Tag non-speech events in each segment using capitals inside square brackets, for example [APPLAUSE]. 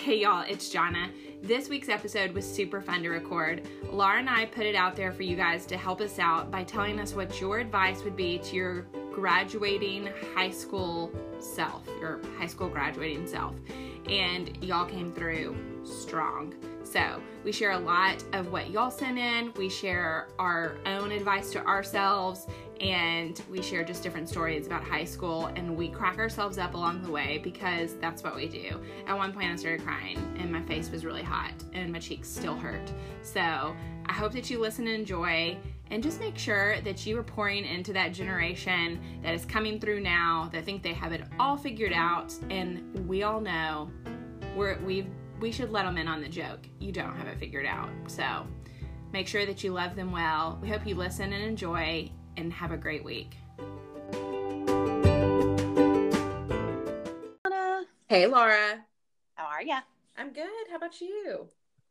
Hey y'all, it's Jonna. This week's episode was super fun to record. Laura and I put it out there for you guys to help us out by telling us what your advice would be to your graduating high school self, your high school graduating self. And y'all came through strong. So, we share a lot of what y'all sent in. We share our own advice to ourselves and we share just different stories about high school and we crack ourselves up along the way because that's what we do. At one point, I started crying and my face was really hot and my cheeks still hurt. So, I hope that you listen and enjoy and just make sure that you are pouring into that generation that is coming through now that think they have it all figured out and we all know we're we've we should let them in on the joke. You don't have it figured out. So, make sure that you love them well. We hope you listen and enjoy and have a great week. Hey, Laura. how are ya? I'm good. How about you?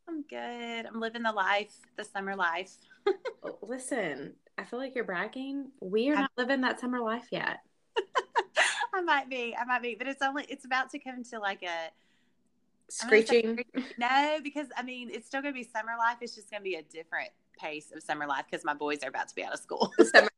I'm good. I'm living the life, the summer life. [LAUGHS] Oh, listen, I feel like you're bragging. We are not living that summer life yet. [LAUGHS] I might be, I might be, but it's only it's about to come to like a I'm gonna say Screeching. no, because I mean it's still gonna be summer life. It's just gonna be a different pace of summer life because my boys are about to be out of school. summer.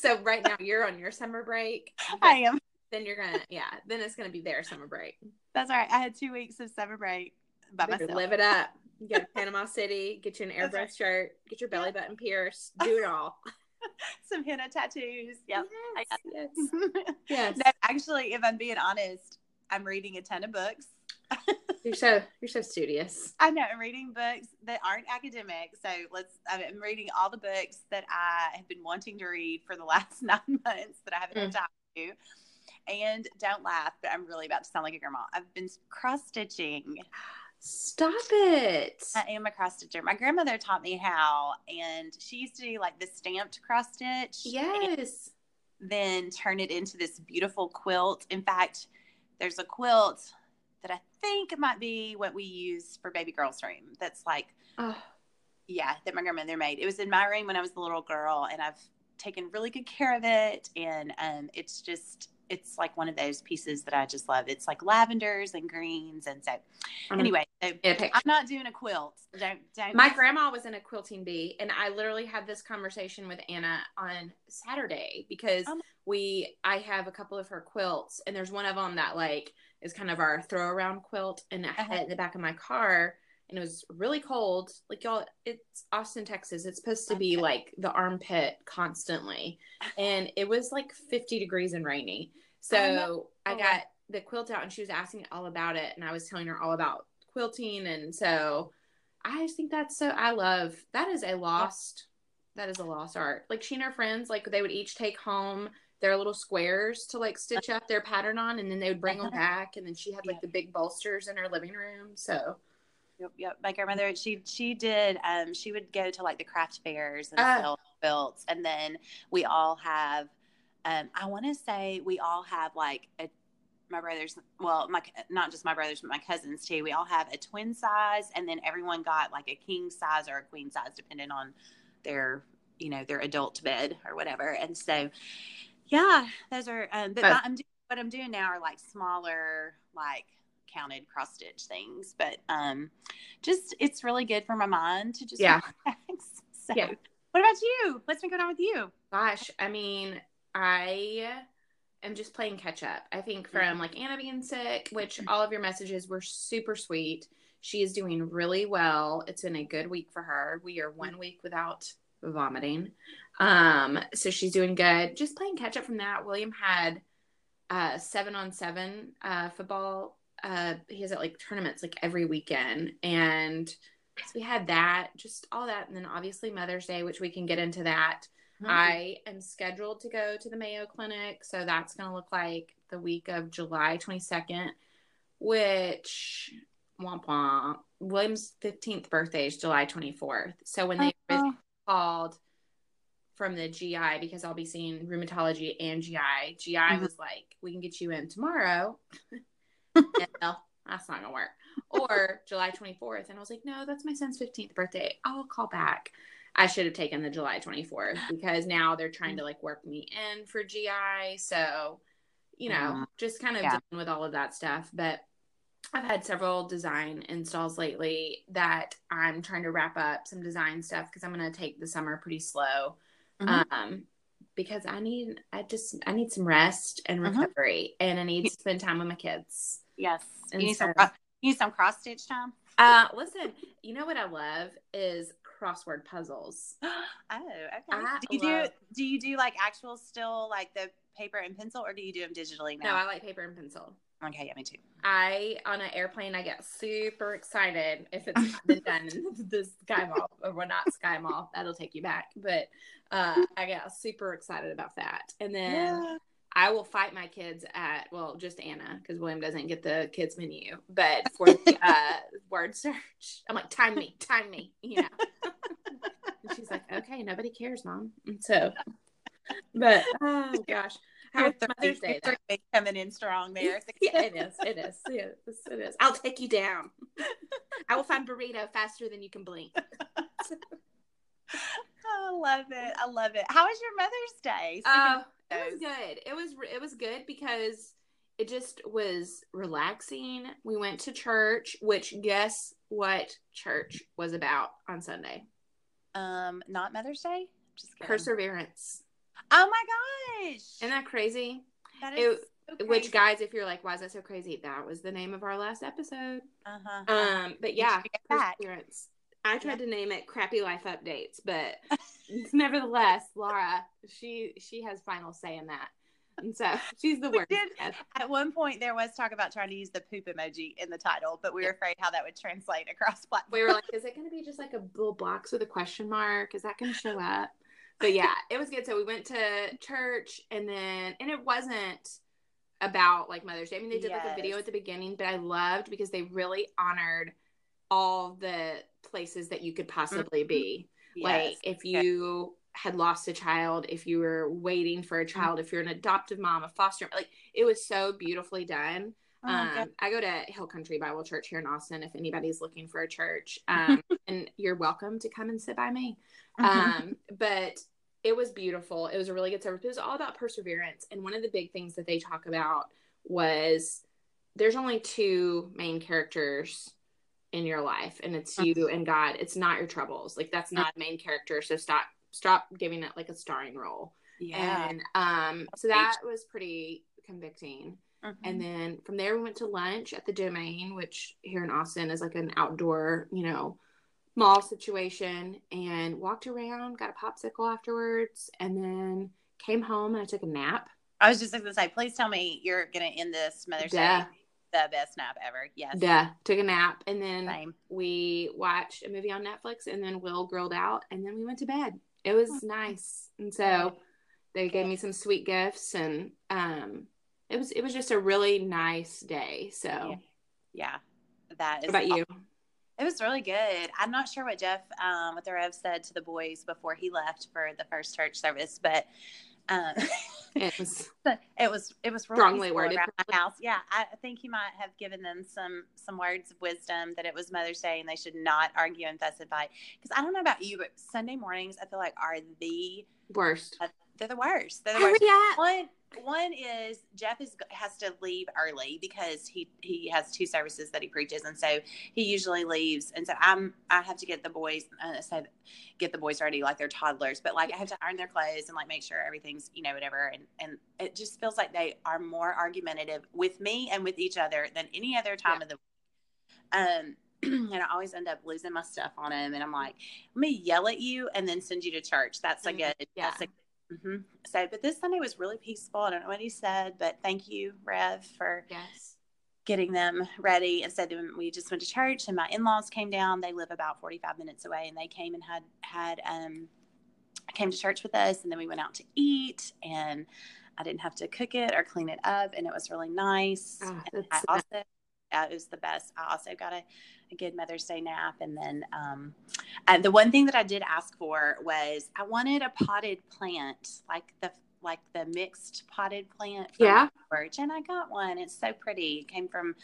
So right now you're on your summer break. [LAUGHS] I am. Then you're gonna, yeah. Then it's gonna be their summer break. That's all right. I had two weeks of summer break by myself. live it up. Get to [LAUGHS] Panama City. Get you an airbrush right. shirt. Get your belly button pierced. [LAUGHS] Do it all. Some henna tattoos. Yep. Yes. Yes. yes. no, actually, if I'm being honest, I'm reading a ton of books. You're so you're so studious. [LAUGHS] I know I'm reading books that aren't academic. So let's. I'm reading all the books that I have been wanting to read for the last [LAUGHS] nine months that I haven't had mm. time to. And don't laugh, but I'm really about to sound like a grandma. I've been cross stitching. Stop it. I am a cross stitcher. My grandmother taught me how, and she used to do like the stamped cross stitch. Yes. then turn it into this beautiful quilt. In fact, there's a quilt that I think might be what we use for baby girl's room. That's like Oh, yeah, that my grandmother made. It was in my room when I was a little girl, and I've taken really good care of it. And um, it's just, it's like one of those pieces that I just love. It's like lavenders and greens, and so I'm anyway, so I'm not doing a quilt. Don't don't. My grandma was in a quilting bee, and I literally had this conversation with Anna on Saturday because Oh. we I have a couple of her quilts, and there's one of them that like is kind of our throw around quilt, and I had uh-huh. it in the back of my car, and it was really cold. Like y'all, it's Austin, Texas. It's supposed to be Okay. like the armpit constantly, and it was like 50 degrees and rainy. So know. I oh, got the quilt out, and she was asking all about it, and I was telling her all about quilting, and so. I just think that's so. I love that is a lost. That is a lost art. Like she and her friends, like they would each take home their little squares to like stitch up their pattern on, and then they would bring them Uh-huh. back. And then she had like Yeah. the big bolsters in her living room. So Yep, yep. My grandmother, she she did. Um, she would go to like the craft fairs and Ah. sell quilts, and then we all have. Um, I want to say we all have like a my brothers. Well, my not just my brothers, but my cousins too. We all have a twin size, and then everyone got like a king size or a queen size, depending on their you know their adult bed or whatever. And so, yeah, those are. Um, but Oh. I'm doing, what I'm doing now are like smaller, like counted cross stitch things. But um, just it's really good for my mind to just Yeah. [LAUGHS] relax. So, Yeah. what about you? What's been going on with you? gosh, I mean, I am just playing catch up. I think from Mm-hmm. like Anna being sick, which all of your messages were super sweet. She is doing really well. It's been a good week for her. We are one week without vomiting. Um, so she's doing good. Just playing catch up from that. William had uh seven on seven uh football. Uh he has it like tournaments like every weekend. And so we had that, just all that, and then obviously Mother's Day, which we can get into that. I am scheduled to go to the Mayo Clinic, so that's going to look like the week of July 22nd, which womp womp. William's 15th birthday is July 24th. So when they Oh. Called from the GI because I'll be seeing rheumatology and GI, GI Mhm. was like, "We can get you in tomorrow." [LAUGHS] no, that's not gonna work. Or July 24th, and I was like, "No, that's my son's 15th birthday. I'll call back." I should have taken the July 24th because now they're trying to like work me in for GI. So, you know, Mhm. just kind of Yeah. dealing with all of that stuff. But I've had several design installs lately that I'm trying to wrap up some design stuff because I'm going to take the summer pretty slow. Mhm. Um, because I need, I just, I need some rest and Mhm. recovery, and I need to spend time with my kids. Yes. And You need some so- cro- you need some cross stitch time. Uh, listen, you know what I love is crossword puzzles. [GASPS] Oh, okay. I do you love- do do you do like actual still like the paper and pencil, or do you do them digitally now? No. I like paper and pencil. Okay, yeah, me too. I on an airplane, I get super excited if it's not been done [LAUGHS] in the Sky Mall or well, not Sky Mall. That'll take you back, but uh, I get super excited about that. And then I will fight my kids at well, just Anna because William doesn't get the kids menu, but for the uh, [LAUGHS] word search, I'm like, time me, time me, you know. [LAUGHS] and she's like, okay, nobody cares, mom. And so, but oh gosh, Your Mother's Day? coming in strong there. [LAUGHS] yeah, it is. It is. Yes, it is. I'll take you down. I will find burrito faster than you can blink. [LAUGHS] I love it. I love it. How was your Mother's Day? Uh, it was good. It was it was good because it just was relaxing. We went to church, which guess what church was about on Sunday? um, not Mother's Day. Just kidding. Perseverance. Oh my gosh! Isn't that crazy? that it- is so Which guys, if you're like, why is that so crazy? That was the name of our last episode. Uh-huh. Um, but yeah, perseverance. I tried to name it "Crappy Life Updates," but [LAUGHS] [LAUGHS] nevertheless, Laura, she she has final say in that, and so [LAUGHS] she's the worst. did. At one point, there was talk about trying to use the poop emoji in the title, but we were afraid how that would translate across platforms. We were like, "Is it going to be just like a little box with a question mark? Is that going to show up?" But yeah, it was good. So we went to church, and then and it wasn't about like Mother's Day. I mean, they did like a video at the beginning, but I loved because they really honored all the places that you could possibly be. Like if you had lost a child, if you were waiting for a Mm-hmm. child, if you're an adoptive mom, a foster, like it was so beautifully done. Oh um. I go to Hill Country Bible Church here in Austin. If anybody's looking for a church, [LAUGHS] um, and you're welcome to come and sit by me. Mhm. Um, but it was beautiful. It was a really good service. It was all about perseverance. And one of the big things that they talk about was there's only two main characters in your life, and it's you and God. It's not your troubles. Like that's not a main character. So stop stop giving it like a starring role. yeah. And um, so that was pretty convicting. Mhm. And then from there, we went to lunch at the Domain, which here in Austin is like an outdoor, you know, mall situation, and walked around, got a popsicle afterwards, and then came home and I took a nap. I was just going to say, please tell me you're going to end this Mother's. Day the best nap ever. Yes. Yeah. Took a nap, and then Same. we watched a movie on Netflix, and then Will grilled out, and then we went to bed. It was nice, and so they gave me some sweet gifts, and um, it was it was just a really nice day. So, Yeah. Yeah. That is what about you? It was really good. I'm not sure what Jeff, um, what the Rev said to the boys before he left for the first church service, but um, It [LAUGHS] was it was it was Strongly worded, around my house. Yeah, I I think he might have given them some some words of wisdom that it was Mother's Day and they should not argue and fuss and fight. Because I don't know about you, but Sunday mornings I feel like are the worst. They're the worst. They're the Hurry worst. One one is Jeff is has to leave early because he he has two services that he preaches, and so he usually leaves. And so I'm I have to get the boys uh, say get the boys ready like they're toddlers, but like I have to iron their clothes and like make sure everything's you know whatever. And and it just feels like they are more argumentative with me and with each other than any other time Yeah. of the week. Um, [CLEARS THROAT] and I always end up losing my stuff on him, and I'm like, let me yell at you and then send you to church. That's like a Mhm. good. Yeah. That's a hmm So, but this Sunday was really peaceful. I don't know what he said, but thank you, Rev, for Yes. getting them ready. And so then we just went to church, and my in-laws came down. They live about forty-five minutes away, and they came and had had um came to church with us, and then we went out to eat, and I didn't have to cook it or clean it up, and it was really nice. Oh, And I also yeah, it was the best. I also got a, a good Mother's Day nap, and then um, and the one thing that I did ask for was I wanted a potted plant, like the like the mixed potted plant. from Yeah. Church, and I got one. It's so pretty. It came from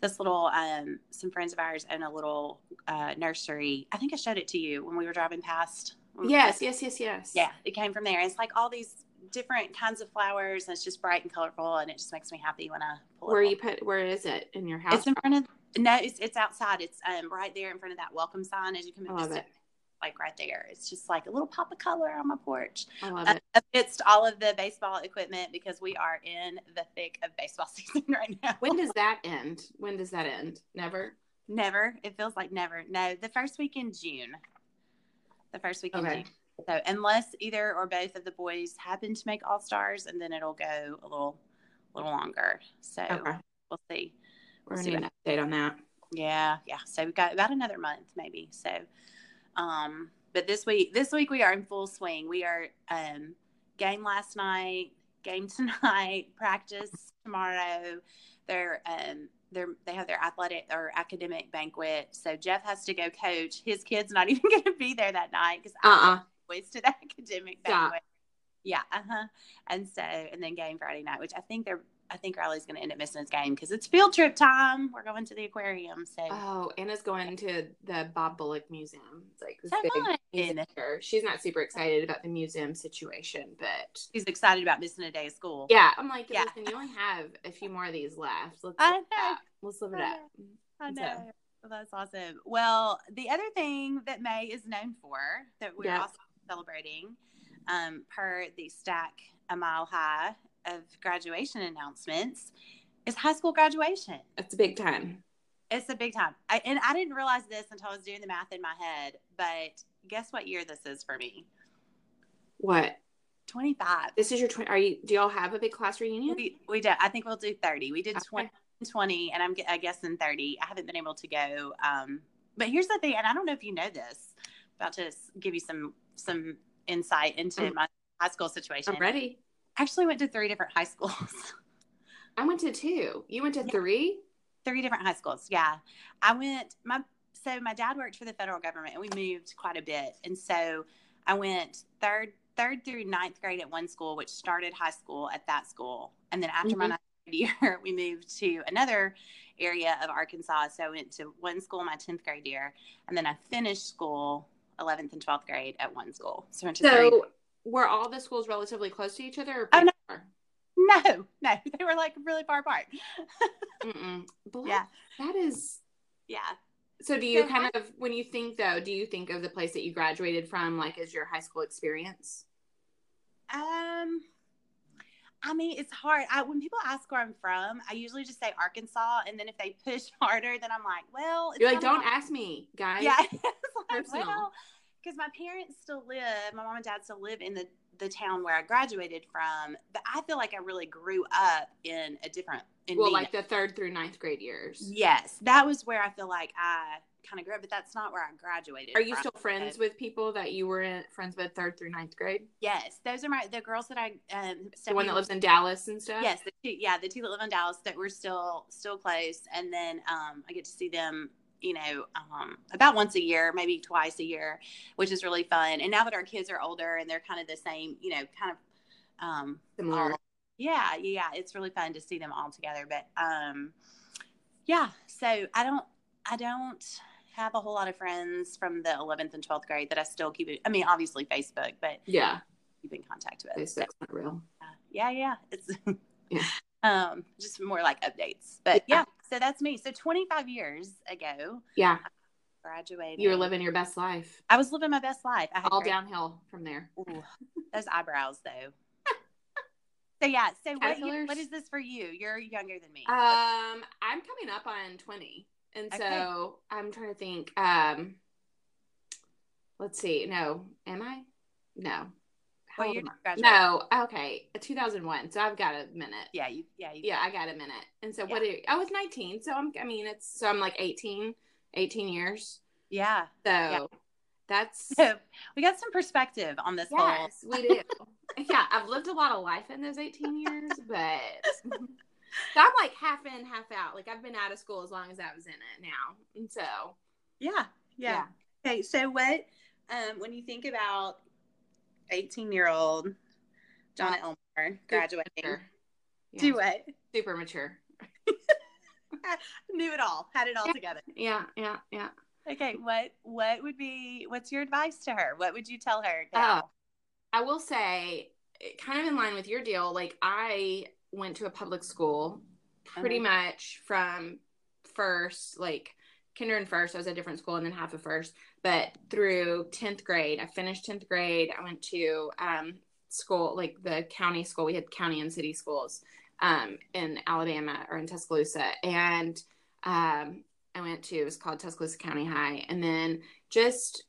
this little um, some friends of ours in a little uh, nursery. I think I showed it to you when we were driving past. Yes. Yes. Yes. Yes. Yeah, it came from there. It's like all these different kinds of flowers, and it's just bright and colorful, and it just makes me happy when I pull Where it. you put? Where is it in your house? It's in front of no, it's it's outside. It's um right there in front of that welcome sign as you come in. love it. Like right there. It's just like a little pop of color on my porch. I love Uh, it. amidst all of the baseball equipment because we are in the thick of baseball [LAUGHS] season right now. When does that end? When does that end? Never. Never. It feels like never. No, the first week in June. The first week in Okay. June. So unless either or both of the boys happen to make all stars, and then it'll go a little, little longer. So Okay. we'll see. We're We'll gonna see an update on that. Yeah, yeah. So we've got about another month, maybe. So, um, but this week, this week we are in full swing. We are um, game last night, game [LAUGHS] tonight, practice tomorrow. They're um, they're they have their athletic or academic banquet. So Jeff has to go coach. His kid's not [LAUGHS] even going to be there that night because Uh uh boys to the [LAUGHS] academic banquet. Yeah, uh huh. And so, and then game Friday night, which I think they're, I think Riley's going to end up missing his game because it's field trip time. We're going to the aquarium. So, Oh, Anna's going to the Bob Bullock Museum. It's like this So big museum. She's not super excited about the museum situation, but she's excited about missing a day of school. yeah, I'm like, Yeah. listen, you only have a few more of these left. Let's I live it know. up. Let's live it I up. I So- know. Well, that's awesome. Well, the other thing that May is known for that we're also celebrating, um, per the stack a mile high of graduation announcements, is high school graduation. It's a big time. It's a big time. I, and I didn't realize this until I was doing the math in my head. But guess what year this is for me? What? 25. This is your twenty? Are you? Do y'all have a big class reunion? We, we did. I think we'll do 30. We did Okay. 20, 20 and I'm, I guessing 30. I haven't been able to go. Um, but here's the thing, and I don't know if you know this. About to give you some some insight into I'm- my high school situation. I'm ready. I actually went to three different high schools. [LAUGHS] I went to two. You went to Yeah. three. three different high schools. Yeah. I went my so my dad worked for the federal government and we moved quite a bit. And so I went third third through ninth grade at one school, which started high school at that school. And then after my Mhm. ninth grade year, [LAUGHS] we moved to another area of Arkansas. So I went to one school my tenth grade year, and then I finished school eleventh and twelfth grade at one school. So I went to three. So were all the schools relatively close to each other? Or Oh, no. far? No, [LAUGHS] no, they were like really far apart. [LAUGHS] Yeah. that is. yeah. So do you So kind of when you think though, do you think of the place that you graduated from like as your high school experience? Um, I mean, it's hard. I, when people ask where I'm from, I usually just say Arkansas, and then if they push [LAUGHS] harder, then I'm like, well, You're like, don't ask me, guys. Yeah, it's like, personal. well, because my parents still live, my mom and dad still live in the the town where I graduated from, but I feel like I really grew up in a different. In Well, like the third through ninth grade years. yes, that was where I feel like I kind of grew up, but that's not where I graduated. Are you from. still friends with people that you were in, friends with third through ninth grade? Yes, those are my the girls that I um. The one that lives in Dallas and stuff. Yes, the two, yeah, the two that live in Dallas that we're still still close, and then um, I get to see them, you know, um, about once a year, maybe twice a year, which is really fun. And now that our kids are older and they're kind of the same, you know, kind of, um, Similar. all- yeah, yeah, it's really fun to see them all together. But um, yeah, so I don't, I don't have a whole lot of friends from the 11th and 12th grade that I still keep. I mean, obviously Facebook, but Yeah. keep in contact with. So- not real. yeah, yeah. It's Yeah. [LAUGHS] um just more like updates. But Yeah. yeah, so that's me. So 25 years ago, Yeah. graduated. You were living your best life. I was living my best life. I had All great- downhill from there. Ooh, those eyebrows though. so yeah, so what, you, what is this for you? You're younger than me. Um, I'm coming up on 20. And Okay. so I'm trying to think. Um, let's see. No, am I? No. How What old year am did I? you? No. Okay. 2001. So I've got a minute. yeah, you yeah, you Yeah, I got a minute. And so what? Are, I was 19. So I'm. I mean, it's so I'm like 18, 18 years. yeah. So that's So [LAUGHS] we got some perspective on this whole yes, we do. [LAUGHS] yeah, I've lived a lot of life in those 18 years, but [LAUGHS] so I'm like half in, half out. Like I've been out of school as long as I was in it now, and so Yeah, yeah. Okay, so what um when you think about 18 year old Jonna Elmore graduating, Sure. Yeah, do what? super mature. [LAUGHS] Knew it all, had it all Yeah. together. Yeah, yeah, yeah. Okay, what what would be what's your advice to her? What would you tell her Oh. I will say kind of in line with your deal, like I went to a public school pretty uh-huh. much from first, like kinder and first. I was at a different school and then half of first. But through 10th grade, I finished 10th grade. I went to um, school, like the county school. We had county and city schools um, in Alabama or in Tuscaloosa. And um, I went to, it was called Tuscaloosa County High. And then just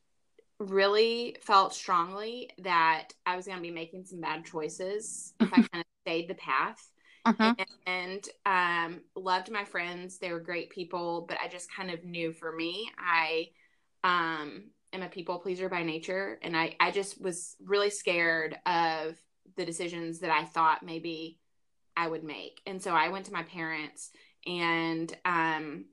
really felt strongly that I was going to be making some bad choices if I [LAUGHS] kind of stayed the path. Uh-huh. And, and um, loved my friends. They were great people, but I just kind of knew for me, I um, am a people pleaser by nature. And I, I just was really scared of the decisions that I thought maybe I would make. And so I went to my parents and um,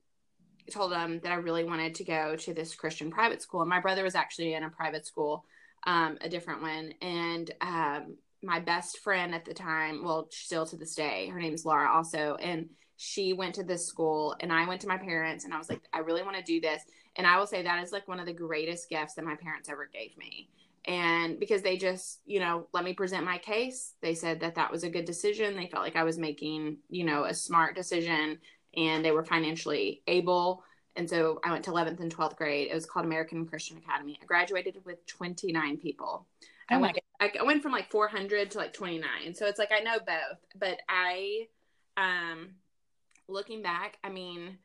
told them that I really wanted to go to this Christian private school. And my brother was actually in a private school, um, a different one. And um, my best friend at the time, well, still to this day, her name is Laura also. And she went to this school and I went to my parents and I was like, I really want to do this. And I will say that is like one of the greatest gifts that my parents ever gave me. And because they just, you know, let me present my case, they said that that was a good decision. They felt like I was making, you know, a smart decision and they were financially able. And so I went to 11th and 12th grade. It was called American Christian Academy. I graduated with 29 people. Oh I went I went from like 400 to like 29. So it's like I know both, but I um looking back, I mean,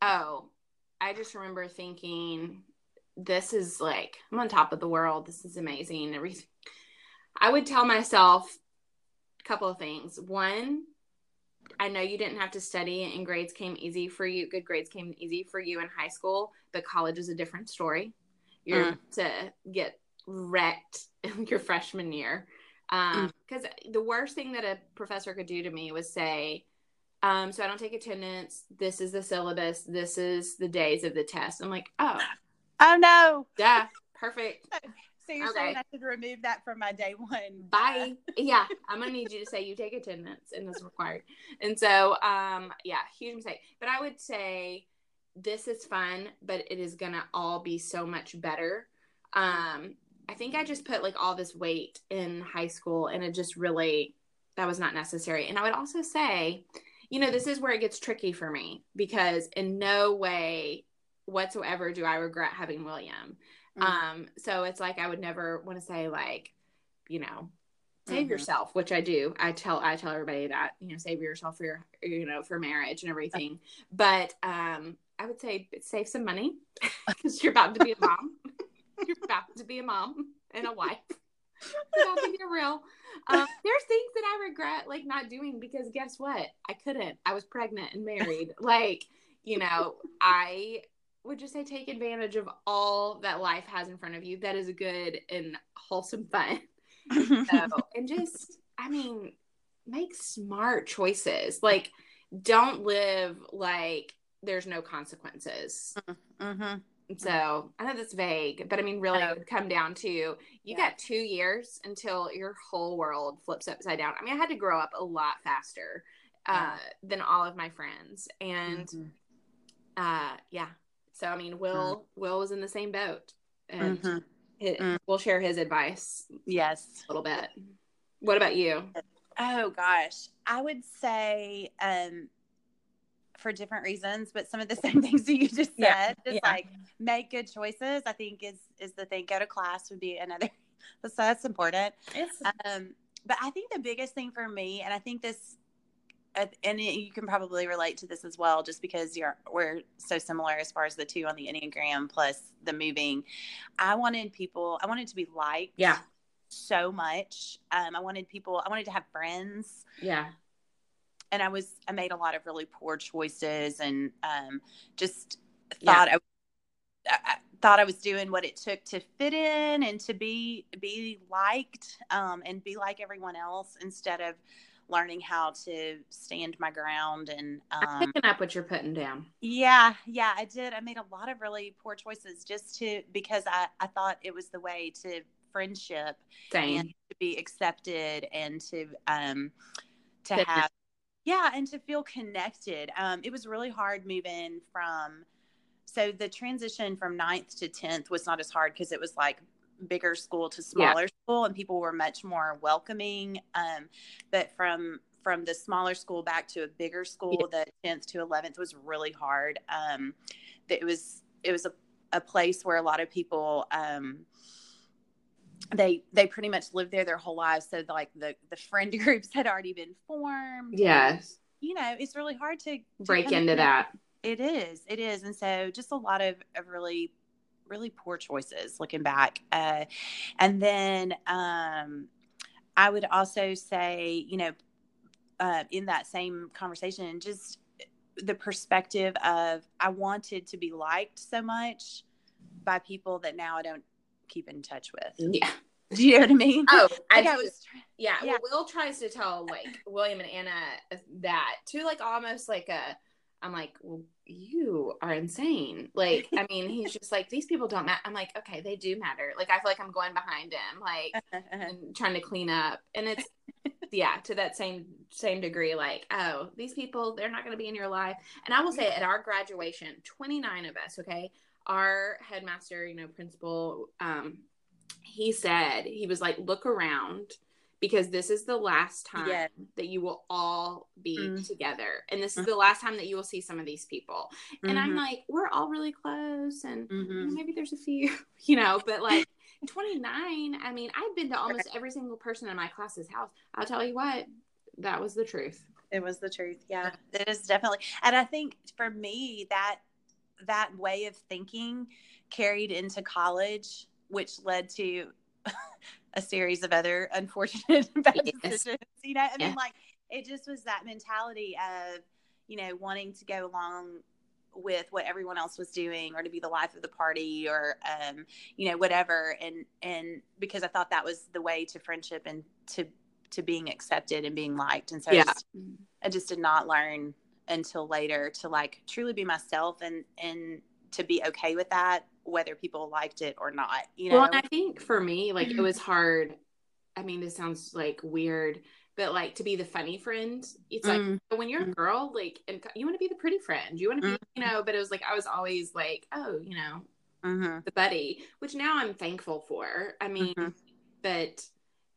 oh, I just remember thinking this is like I'm on top of the world. This is amazing. Everything. I would tell myself a couple of things. One, I know you didn't have to study and grades came easy for you. Good grades came easy for you in high school, but college is a different story. You're mm. to get wrecked in [LAUGHS] your freshman year. Um, because mm. the worst thing that a professor could do to me was say, um, so I don't take attendance. This is the syllabus. This is the days of the test. I'm like, oh, oh no, yeah, perfect. [LAUGHS] So you're okay. saying I should remove that from my day one? Bye. [LAUGHS] yeah, I'm gonna need you to say you take attendance and it's required. And so, um, yeah, huge mistake. But I would say this is fun, but it is gonna all be so much better. Um, I think I just put like all this weight in high school, and it just really that was not necessary. And I would also say, you know, this is where it gets tricky for me because in no way whatsoever do I regret having William. Mm-hmm. Um, so it's like I would never want to say like, you know, save mm-hmm. yourself, which I do. I tell I tell everybody that, you know, save yourself for your you know, for marriage and everything. But um I would say save some money [LAUGHS] because you're about to be a mom. [LAUGHS] you're about to be a mom and a wife. [LAUGHS] about to get real. Um, there's things that I regret like not doing because guess what? I couldn't. I was pregnant and married. [LAUGHS] like, you know, I would just say take advantage of all that life has in front of you that is good and wholesome fun. [LAUGHS] so, and just, I mean, make smart choices. Like, don't live like there's no consequences. Mm-hmm. So I know that's vague, but I mean, really, it would come down to you yeah. got two years until your whole world flips upside down. I mean, I had to grow up a lot faster uh, yeah. than all of my friends, and mm-hmm. uh, yeah, so I mean, Will mm. Will was in the same boat, and mm-hmm. it, mm. we'll share his advice. Yes, a little bit. What about you? Oh gosh, I would say um, for different reasons, but some of the [LAUGHS] same things that you just said. Yeah. Just yeah. like make good choices. I think is is the thing. Go to class would be another. [LAUGHS] so that's important. Um, but I think the biggest thing for me, and I think this and you can probably relate to this as well, just because you're we're so similar as far as the two on the Enneagram plus the moving. I wanted people, I wanted to be liked, yeah, so much. Um, I wanted people, I wanted to have friends, yeah. And I was, I made a lot of really poor choices, and um, just thought yeah. I, I thought I was doing what it took to fit in and to be be liked, um, and be like everyone else instead of learning how to stand my ground and um, I'm picking up what you're putting down. Yeah, yeah, I did. I made a lot of really poor choices just to because I I thought it was the way to friendship Same. and to be accepted and to um to have yeah and to feel connected. Um, it was really hard moving from so the transition from ninth to 10th was not as hard because it was like bigger school to smaller yeah. school and people were much more welcoming um, but from from the smaller school back to a bigger school yeah. the 10th to 11th was really hard um, it was it was a, a place where a lot of people um, they they pretty much lived there their whole lives. So like the the friend [LAUGHS] groups had already been formed. Yes. you know it's really hard to, to break into that. It is it is. And so just a lot of, of really really poor choices looking back. Uh, and then um, I would also say, you know, uh, in that same conversation, just the perspective of I wanted to be liked so much by people that now I don't keep in touch with. Yeah. [LAUGHS] Do you know what I mean? Oh, like I, I was. Yeah, yeah. Well, Will tries to tell like William and Anna that to like almost like a I'm like, well, you are insane. Like, I mean, he's just like, these people don't matter. I'm like, okay, they do matter. Like, I feel like I'm going behind him, like, [LAUGHS] and trying to clean up. And it's, yeah, to that same same degree. Like, oh, these people, they're not going to be in your life. And I will say, at our graduation, 29 of us, okay, our headmaster, you know, principal, um, he said he was like, look around because this is the last time yes. that you will all be mm-hmm. together and this is mm-hmm. the last time that you will see some of these people and mm-hmm. i'm like we're all really close and mm-hmm. maybe there's a few [LAUGHS] you know but like 29 i mean i've been to almost every single person in my class's house i'll tell you what that was the truth it was the truth yeah it is definitely and i think for me that that way of thinking carried into college which led to [LAUGHS] a series of other [LAUGHS] unfortunate [LAUGHS] bad yes. decisions. You know, I yeah. mean, like it just was that mentality of, you know, wanting to go along with what everyone else was doing or to be the life of the party or um you know whatever and and because i thought that was the way to friendship and to to being accepted and being liked and so yeah. I, just, I just did not learn until later to like truly be myself and and to be okay with that whether people liked it or not you know well i think for me like it was hard i mean this sounds like weird but like to be the funny friend it's like mm. when you're a mm. girl like and you want to be the pretty friend you want to be mm. you know but it was like i was always like oh you know mm-hmm. the buddy which now i'm thankful for i mean mm-hmm. but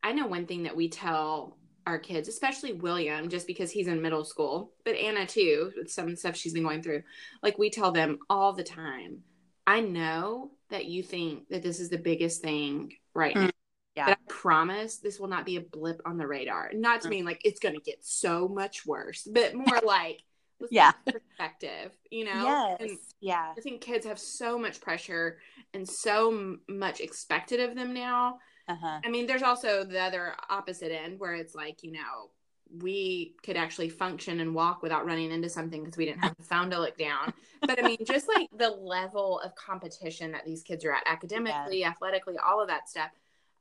i know one thing that we tell our kids especially william just because he's in middle school but anna too with some stuff she's been going through like we tell them all the time I know that you think that this is the biggest thing right mm. now. Yeah. But I promise this will not be a blip on the radar. Not to mm. mean like it's going to get so much worse, but more [LAUGHS] like yeah perspective you know yes. And yeah i think kids have so much pressure and so much expected of them now uh-huh. i mean there's also the other opposite end where it's like you know we could actually function and walk without running into something because we didn't have the phone to look down. But I mean, just like the level of competition that these kids are at academically, yeah. athletically, all of that stuff.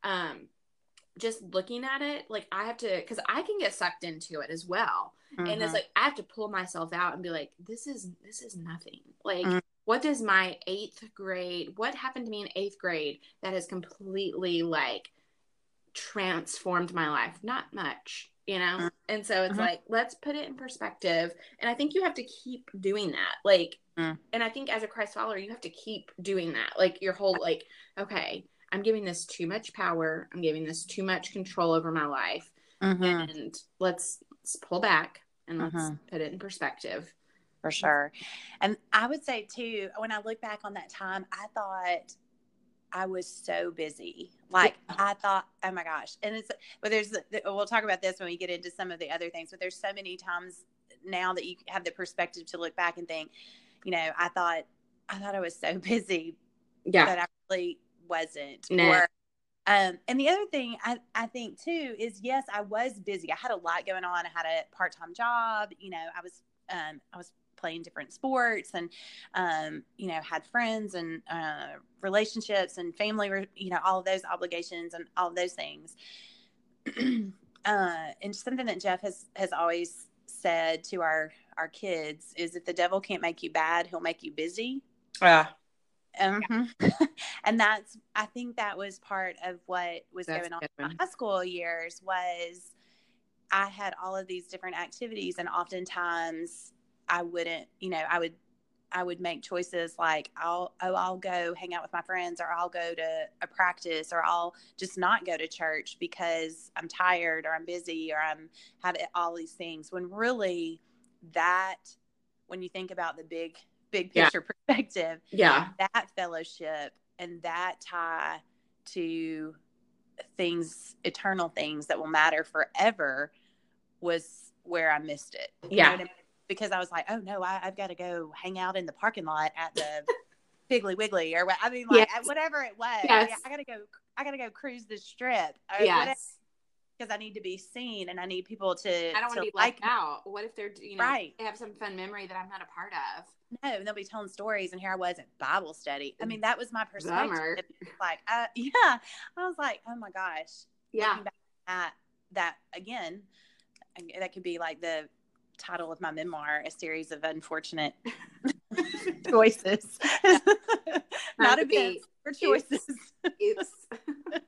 Um, just looking at it, like I have to, because I can get sucked into it as well. Mm-hmm. And it's mm-hmm. like I have to pull myself out and be like, this is this is nothing. Like, mm-hmm. What does my eighth grade? What happened to me in eighth grade that has completely like transformed my life? Not much you know mm. and so it's mm-hmm. like let's put it in perspective and i think you have to keep doing that like mm. and i think as a christ follower you have to keep doing that like your whole like okay i'm giving this too much power i'm giving this too much control over my life mm-hmm. and let's, let's, pull back and let's mm-hmm. put it in perspective for sure and i would say too when i look back on that time i thought I was so busy. Like I thought, oh my gosh. And it's, but there's, we'll talk about this when we get into some of the other things, but there's so many times now that you have the perspective to look back and think, you know, I thought, I thought I was so [LAUGHS] busy. Yeah. But I really wasn't. No. Or, um, and the other thing I, I think too is yes, I was busy. I had a lot going on. I had a part time job. You know, I was um, I was playing different sports and um, you know had friends and uh, relationships and family you know all of those obligations and all of those things. [CLEARS THROAT] Uh, and something that jeff has has always said to our our kids is if the devil can't make you bad he'll make you busy. Yeah mm-hmm. [LAUGHS] and that's i think that was part of what was that's going on in my high school years was i had all of these different activities and oftentimes I wouldn't, you know, I would I would make choices like I'll oh I'll go hang out with my friends or I'll go to a practice or I'll just not go to church because I'm tired or I'm busy or I'm have all these things when really that when you think about the big big picture yeah. [LAUGHS] perspective yeah that fellowship and that tie to things eternal things that will matter forever was where I missed it. You yeah. I mean? Because I was like, oh no, I, have got to go hang out in the parking lot at the Piggly Wiggly or I mean, like yes. whatever it was. Yes. I, I, gotta go. I gotta go cruise the strip. yes. Because I need to be seen and I need people to. I don't want to be like out. What if they're you know right. they have some fun memory that I'm not a part of? No, and they'll be telling stories, and here I was at Bible study. I mean, that was my perspective. Bummer. Like, uh, [LAUGHS] yeah, I was like, oh my gosh. Yeah. At that again, that could be like the title of my memoir a series of unfortunate [LAUGHS] choices. [LAUGHS] Not events or choices. Oops. [LAUGHS]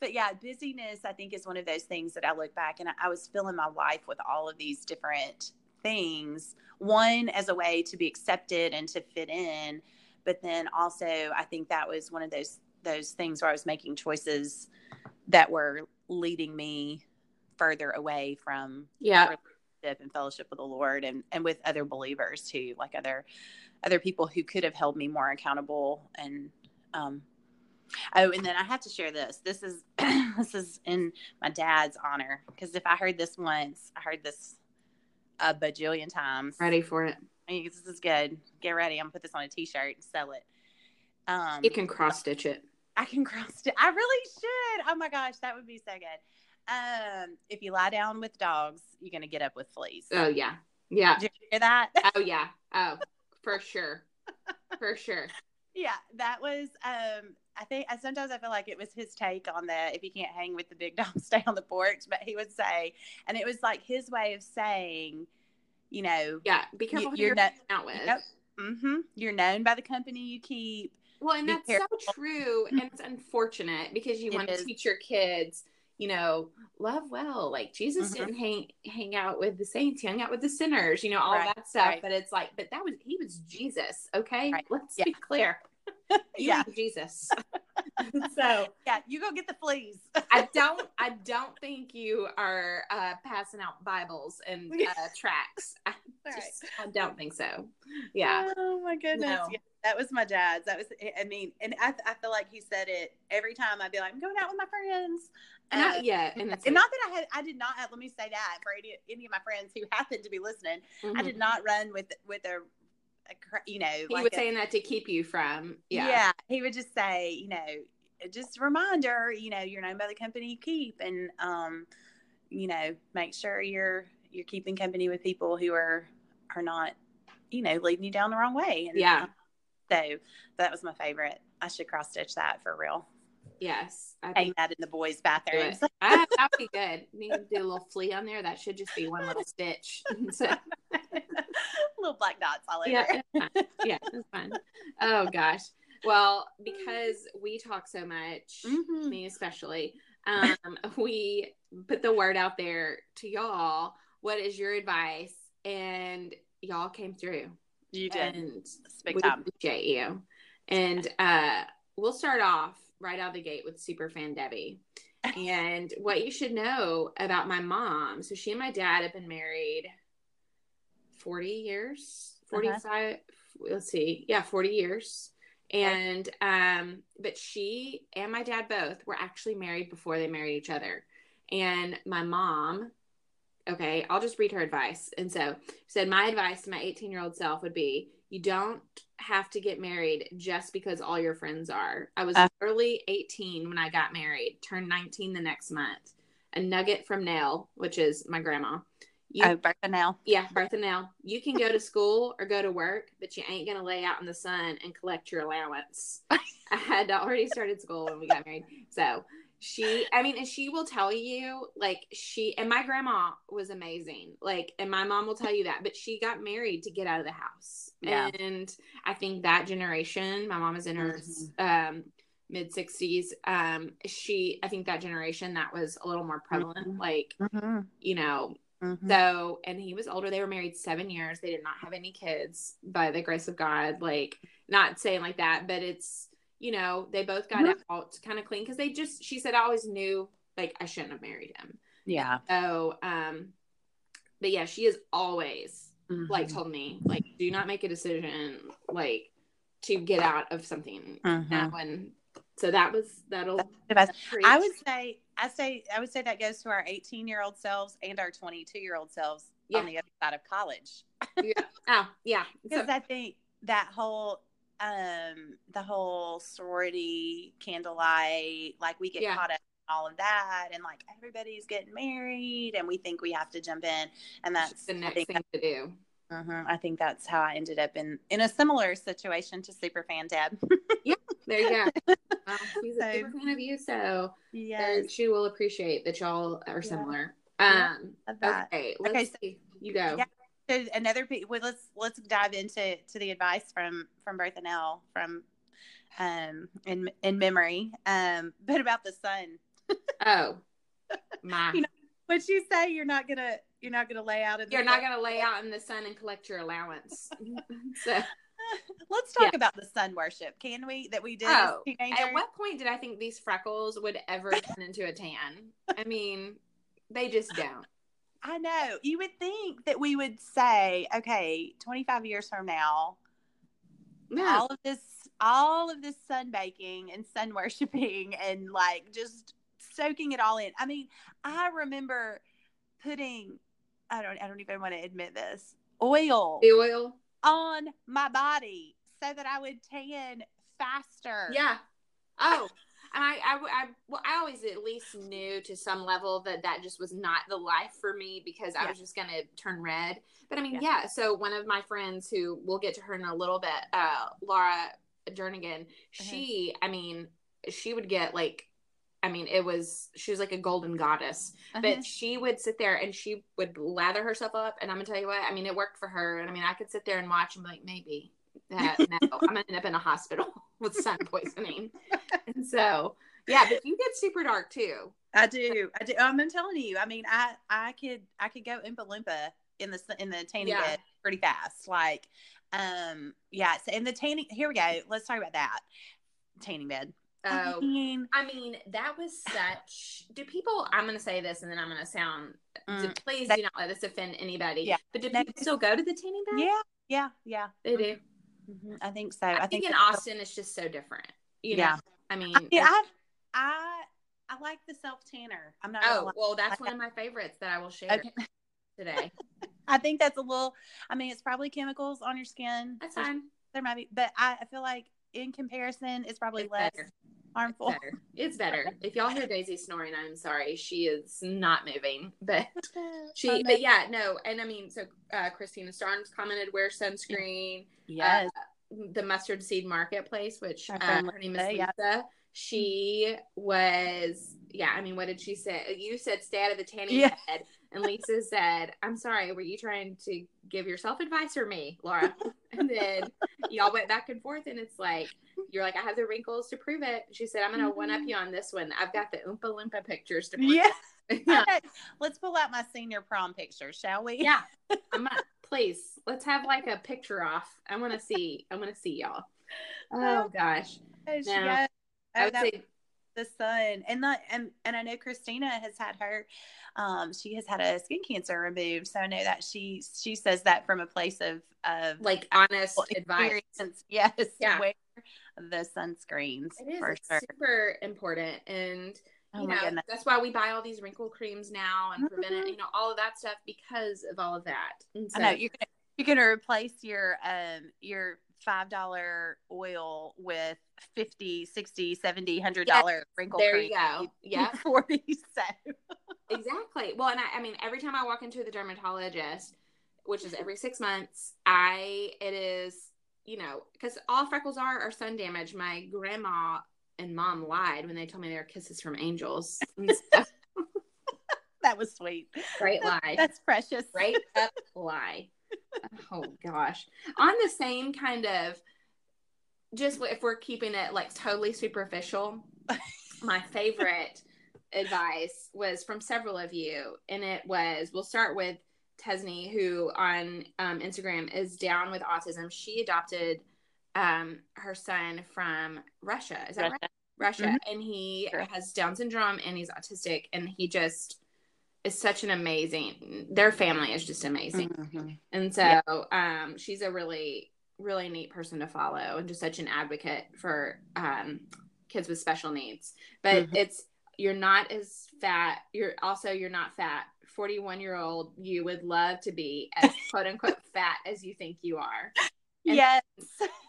but yeah busyness i think is one of those things that i look back and I, I was filling my life with all of these different things. One as a way to be accepted and to fit in but then also i think that was one of those those things where i was making choices that were leading me further away from yeah and fellowship with the Lord and and with other believers too, like other other people who could have held me more accountable and um oh and then I have to share this. This is [CLEARS THROAT] this is in my dad's honor because if I heard this once, I heard this a bajillion times. Ready for it. I mean, this is good. Get ready. I'm gonna put this on a t-shirt and sell it. Um, you can cross stitch it. I can cross stitch. I really should. Oh my gosh, that would be so good. Um, if you lie down with dogs, you're gonna get up with fleas. Oh yeah, yeah. Did you hear that? [LAUGHS] oh yeah. Oh, for sure, for sure. Yeah, that was. Um, I think I sometimes I feel like it was his take on that. If you can't hang with the big [LAUGHS] dogs, stay on the porch. But he would say, and it was like his way of saying, you know, yeah, be careful you, are not, out with. Mm-hmm. You're known by the company you keep. Well, and that's so true, and it's unfortunate because you it want to teach your kids you know, love well. Like Jesus mm-hmm. didn't hang hang out with the saints, he hung out with the sinners, you know, all right, that stuff. Right. But it's like, but that was he was Jesus, okay? Right. Let's yeah. be clear. [LAUGHS] yeah, Jesus. [LAUGHS] [LAUGHS] so yeah, you go get the fleas. I don't. I don't think you are uh, passing out Bibles and uh, tracts. I, just, I don't think so. Yeah. Oh my goodness. No. Yeah, that was my dad's. That was. I mean, and I, I feel like he said it every time. I'd be like, I'm going out with my friends. Not uh, yet. And, and not that I had, I did not have, let me say that for any, any of my friends who happened to be listening, mm-hmm. I did not run with, with a, a you know, he like was saying that to keep you from, yeah. Yeah. He would just say, you know, just a reminder, you know, you're known by the company you keep and, um, you know, make sure you're, you're keeping company with people who are, are not, you know, leading you down the wrong way. And, yeah. so that was my favorite. I should cross stitch that for real. Yes. I hang that in the boys' bathrooms. that'd be good. [LAUGHS] Need to do a little flea on there. That should just be one little stitch. [LAUGHS] so. [LAUGHS] little black dots all over. Yeah, it's yeah, it's fun. Oh gosh. Well, because we talk so much, mm-hmm. me especially, um, we put the word out there to y'all. What is your advice? And y'all came through. You did. And we appreciate you. And uh, we'll start off right out of the gate with super fan Debbie. and what you should know about my mom. So she and my dad have been married 40 years, uh-huh. 45, uh-huh. let's see. Yeah, 40 years. And um but she and my dad both were actually married before they married each other. And my mom okay, I'll just read her advice. And so said my advice to my 18 year old self would be you don't have to get married just because all your friends are. I was uh, early 18 when I got married, turned 19 the next month. A nugget from Nell, which is my grandma. You, oh, Bertha Nell. Yeah, Bertha Nell. You can go to school or go to work, but you ain't gonna lay out in the sun and collect your allowance. [LAUGHS] I had already started school when we got married, so she i mean and she will tell you like she and my grandma was amazing like and my mom will tell you that but she got married to get out of the house yeah. and i think that generation my mom is in her mm-hmm. um mid 60s um she i think that generation that was a little more prevalent mm-hmm. like mm-hmm. you know Mhm. So, and he was older. They were married seven years. They did not have any kids by the grace of God. Like, not saying like that, but it's, you know, they both got Mhm. out kind of clean because they just, she said, I always knew like I shouldn't have married him. yeah. So, um, but yeah, she has always like Mhm. told me, like, do not make a decision like to get out of something Mhm. now. And so that was, that'll, That's the best. preach. I would say, I say, I would say that goes to our 18 year old selves and our 22 year old selves Yeah. on the other side of college. yeah. Oh, yeah. [LAUGHS] So, Because I think that whole, um, the whole sorority candlelight, like we get Yeah. caught up in all of that, and like everybody's getting married, and we think we have to jump in, and that's the next thing to do. Mhm. I think that's how I ended up in in a similar situation to Superfan Deb. [LAUGHS] Yeah. There you go. She's a So- super fan of you, so yes, there- she will appreciate that y'all are similar. Yeah, Um, okay, let's Okay, so- see. You go. Yeah. So another well, let's let's dive into to the advice from from Berthanel from um in in memory um [LAUGHS] but about the sun Oh, [LAUGHS] my. You know, what you say you're not gonna you're not gonna lay out in the You're not sun? to lay out in the sun and collect your allowance. [LAUGHS] so, let's talk about the sun worship can we that we did oh, at what point did I think these freckles would ever turn into a tan? I mean, they just don't. I know you would think that we would say okay 25 years from now No. all of this all of this sun baking and sun worshiping and like just soaking it all in i mean i remember putting i don't i don't even want to admit this oil The oil. on my body so that i would tan faster Yeah. Oh, and I, I, I, well, I always at least knew to some level that that just was not the life for me because I Yeah. was just going to turn red. But I mean, Yeah. yeah. So one of my friends who we'll get to her in a little bit, uh, Laura Jernigan, she, I mean, she would get like, I mean, it was, she was like a golden goddess, Uh-huh. but she would sit there and she would lather herself up. And I'm gonna tell you what, I mean, it worked for her. And I mean, I could sit there and watch and be like, maybe that, no, I'm gonna end up in a hospital [LAUGHS] with sun [LAUGHS] poisoning. and so, yeah, but you get super dark too. i do i do i'm telling you i mean i i could i could go Oompa Loompa in the in the tanning Yeah. bed pretty fast like um yeah so in the tanning here we go let's talk about that tanning bed I Oh, mean, I mean, that was such. Do people? I'm going to say this, and then I'm going to sound. Mm, please that- do not let this offend anybody. Yeah. But do people still go to the tanning bed? yeah, yeah, yeah. they do. Mhm, I think so. I, think in Austin, it's just so different. You Yeah. know, I mean, I, it's- I, I, I like the self tanner. I'm not. oh well, that's like one of my favorites that I will share Okay. [LAUGHS] today. [LAUGHS] I think that's a little. I mean, it's probably chemicals on your skin. That's fine. There might be, but I, I feel like in comparison, it's probably It's less better. Harmful. It's better. It's better. If y'all hear Daisy snoring, I'm sorry. She is not moving, [LAUGHS] but [LAUGHS] she. But yeah, no. And I mean, so uh, Christina Starnes commented, "Wear sunscreen." yes, the mustard seed marketplace, which uh, her name is Lisa, Lisa. yeah. She was, yeah. I mean, what did she say? You said stay out of the tanning Yeah. bed, and Lisa said, "I'm sorry. Were you trying to give yourself advice or me, Laura?" and then y'all went back and forth, and it's like you're like, "I have the wrinkles to prove it." She said, "I'm gonna one up mm-hmm. you on this one. I've got the Oompa Loompa pictures to prove [LAUGHS] yeah. it." yeah, let's pull out my senior prom picture, shall we? yeah. [LAUGHS] I'm gonna, please let's have like a picture off. I want to see. I want to see y'all. Oh, oh gosh. Yes, No. yes. I Oh, would that say the sun and the and and I know Christina has had her um she has had a skin cancer removed so I know that she she says that from a place of of like honest advice. [LAUGHS] yes Yeah. wear the sunscreens It is for sure super important, and oh you my know goodness that's why we buy all these wrinkle creams now and prevent it. Mhm. You know all of that stuff because of all of that. And so, I know you're gonna you're gonna replace your um your five dollar oil with 50 60 70 100 dollar wrinkle there cream [LAUGHS] you go. Yeah, for these so exactly. Well, and I, I mean, every time I walk into the dermatologist, which is mm-hmm. every six months, I it is you know because all freckles are are sun damage. My grandma and mom lied when they told me they were kisses from angels. [LAUGHS] That was sweet Great lie. that's precious up lie. Oh gosh. On the same kind of just if we're keeping it like totally superficial, [LAUGHS] my favorite advice was from several of you, and it was we'll start with Tesney, who on um, Instagram is down with autism. She adopted um, her son from Russia. Is that Russia. right? Russia, Mhm. and he Sure. has Down syndrome and he's autistic, and he just is such an amazing. Their family is just amazing. Mhm. And so Yeah. um, she's a really, really neat person to follow and just such an advocate for um, kids with special needs. But Mhm. it's, you're not as fat. You're also, you're not fat. 41 year old you would love to be as [LAUGHS] quote unquote fat as you think you are. And- Yes.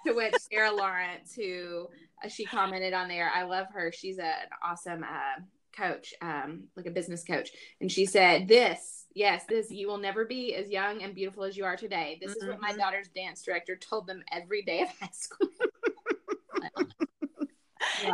To which Sarah Lawrence, who uh, she commented on there, I love her. She's a, an awesome uh, coach, um, like a business coach. And she said, This, yes, this, you will never be as young and beautiful as you are today. This is what my Mhm. daughter's dance director told them every day of high school. [LAUGHS]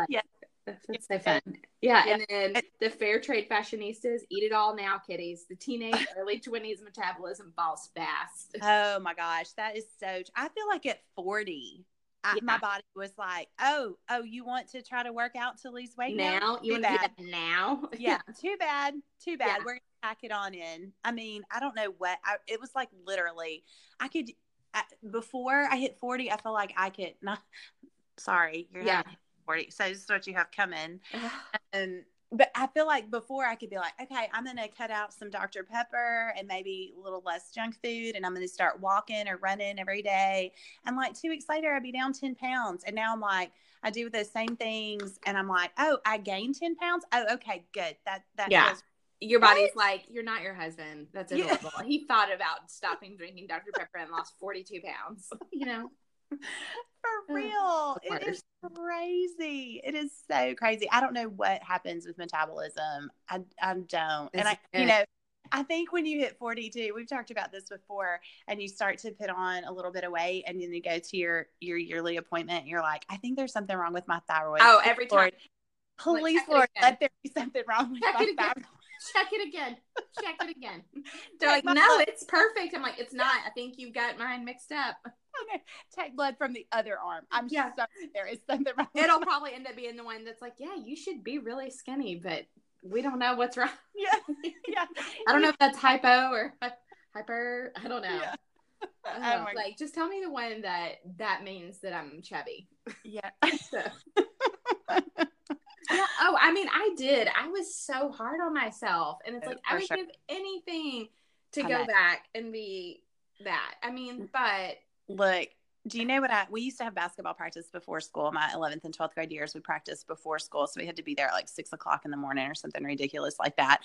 Yeah. That's, that's so fun. Yeah, Yeah. and then the fair trade fashionistas eat it all now, kiddies. The teenage, [LAUGHS] early 20s metabolism falls fast. Oh my gosh, that is so. I feel like at 40, I, Yeah. my body was like, oh, oh, you want to try to work out to lose weight now, you Too want to do bad. that now? [LAUGHS] Yeah, too bad, too bad. Yeah. We're gonna pack it on in. I mean, I don't know what. I, it was like literally, I could I, before I hit 40. I felt like I could not. Sorry, you're Yeah. yeah. 40. So this is what you have coming. And but I feel like before I could be like, okay, I'm gonna cut out some Dr. Pepper and maybe a little less junk food, and I'm gonna start walking or running every day. And like two weeks later, I'd be down 10 pounds. And now I'm like, I do those same things, and I'm like, oh, I gained 10 pounds. Oh, okay, good. That that Yeah. feels Your body's What? like, you're not your husband. That's Yeah. He thought about stopping drinking Dr. Pepper and lost 42 pounds. [LAUGHS] You know? [LAUGHS] for real. It is crazy. It is so crazy. I don't know what happens with metabolism. I I don't. and I you know, I think when you hit 42, we've talked about this before, and you start to put on a little bit of weight and then you go to your your yearly appointment and you're like, I think there's something wrong with my thyroid. Oh, every time. Please, Lord, let there be something wrong with my thyroid. Check it again. Check it again. [LAUGHS] They're Take like, no, blood. it's perfect. I'm like, it's not. I think you've got mine mixed up. Okay, Take blood from the other arm. I'm Yeah. sorry, there is something wrong. It'll [LAUGHS] probably end up being the one that's like, yeah, you should be really skinny, but we don't know what's wrong. [LAUGHS] yeah, yeah. I don't know if that's hypo or hyper. I don't know. Yeah. Oh, like, just tell me the one that that means that I'm chubby. Yeah. So. Yeah, oh, I mean, I did. I was so hard on myself, and it's like I would sure. give anything to I go know. back and be that. I mean, mm. but Look, do you know what I? We used to have basketball practice before school. My 11th and 12th grade years, we practiced before school, so we had to be there at like six o'clock in the morning or something ridiculous like that.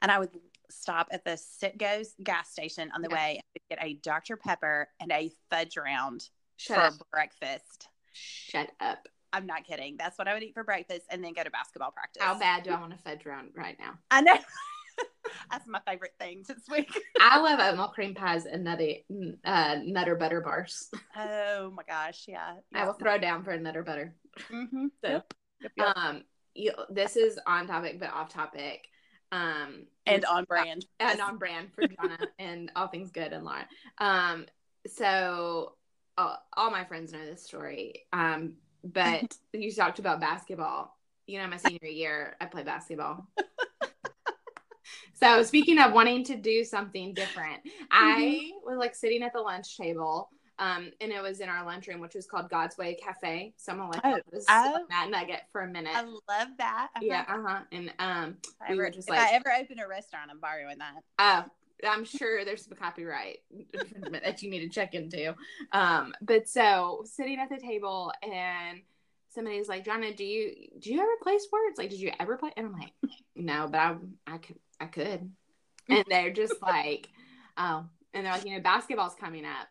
And I would stop at the Citgo's gas station on the Yeah. way and get a Dr Pepper and a fudge round shut for up, breakfast. shut up. I'm not kidding. That's what I would eat for breakfast, and then go to basketball practice. How bad do I want to fudge around right now? I know. [LAUGHS] That's my favorite thing this week. [LAUGHS] I love oatmeal cream pies and nutty uh, nutter butter bars. Oh my gosh, yeah. I will throw down for a nutter butter. Mm-hmm. [LAUGHS] So, Yep. Yep, yep. Um, you, this is on topic but off topic. Um, and on brand. and on brand for Jonna and all things good and Laura. Um, so uh, all my friends know this story. Um, but [LAUGHS] you talked about basketball. You know, my senior year, I played basketball. so speaking of wanting to do something different, I was like sitting at the lunch table. Um, and it was in our lunchroom, which was called God's Way Cafe. So I'm gonna let Oh, that was oh. that nugget for a minute. I love that. Uh-huh. yeah, uh huh. And um, If we were ever, just if like- I ever open a restaurant, I'm borrowing that. Oh, I'm sure there's some copyright that you need to check into. Um, but so sitting at the table and somebody's like, Jonna, do you do you ever play sports? Like, did you ever play? And I'm like, no, but I I could I could. And they're just like, oh, and they're like, you know, basketball's coming up.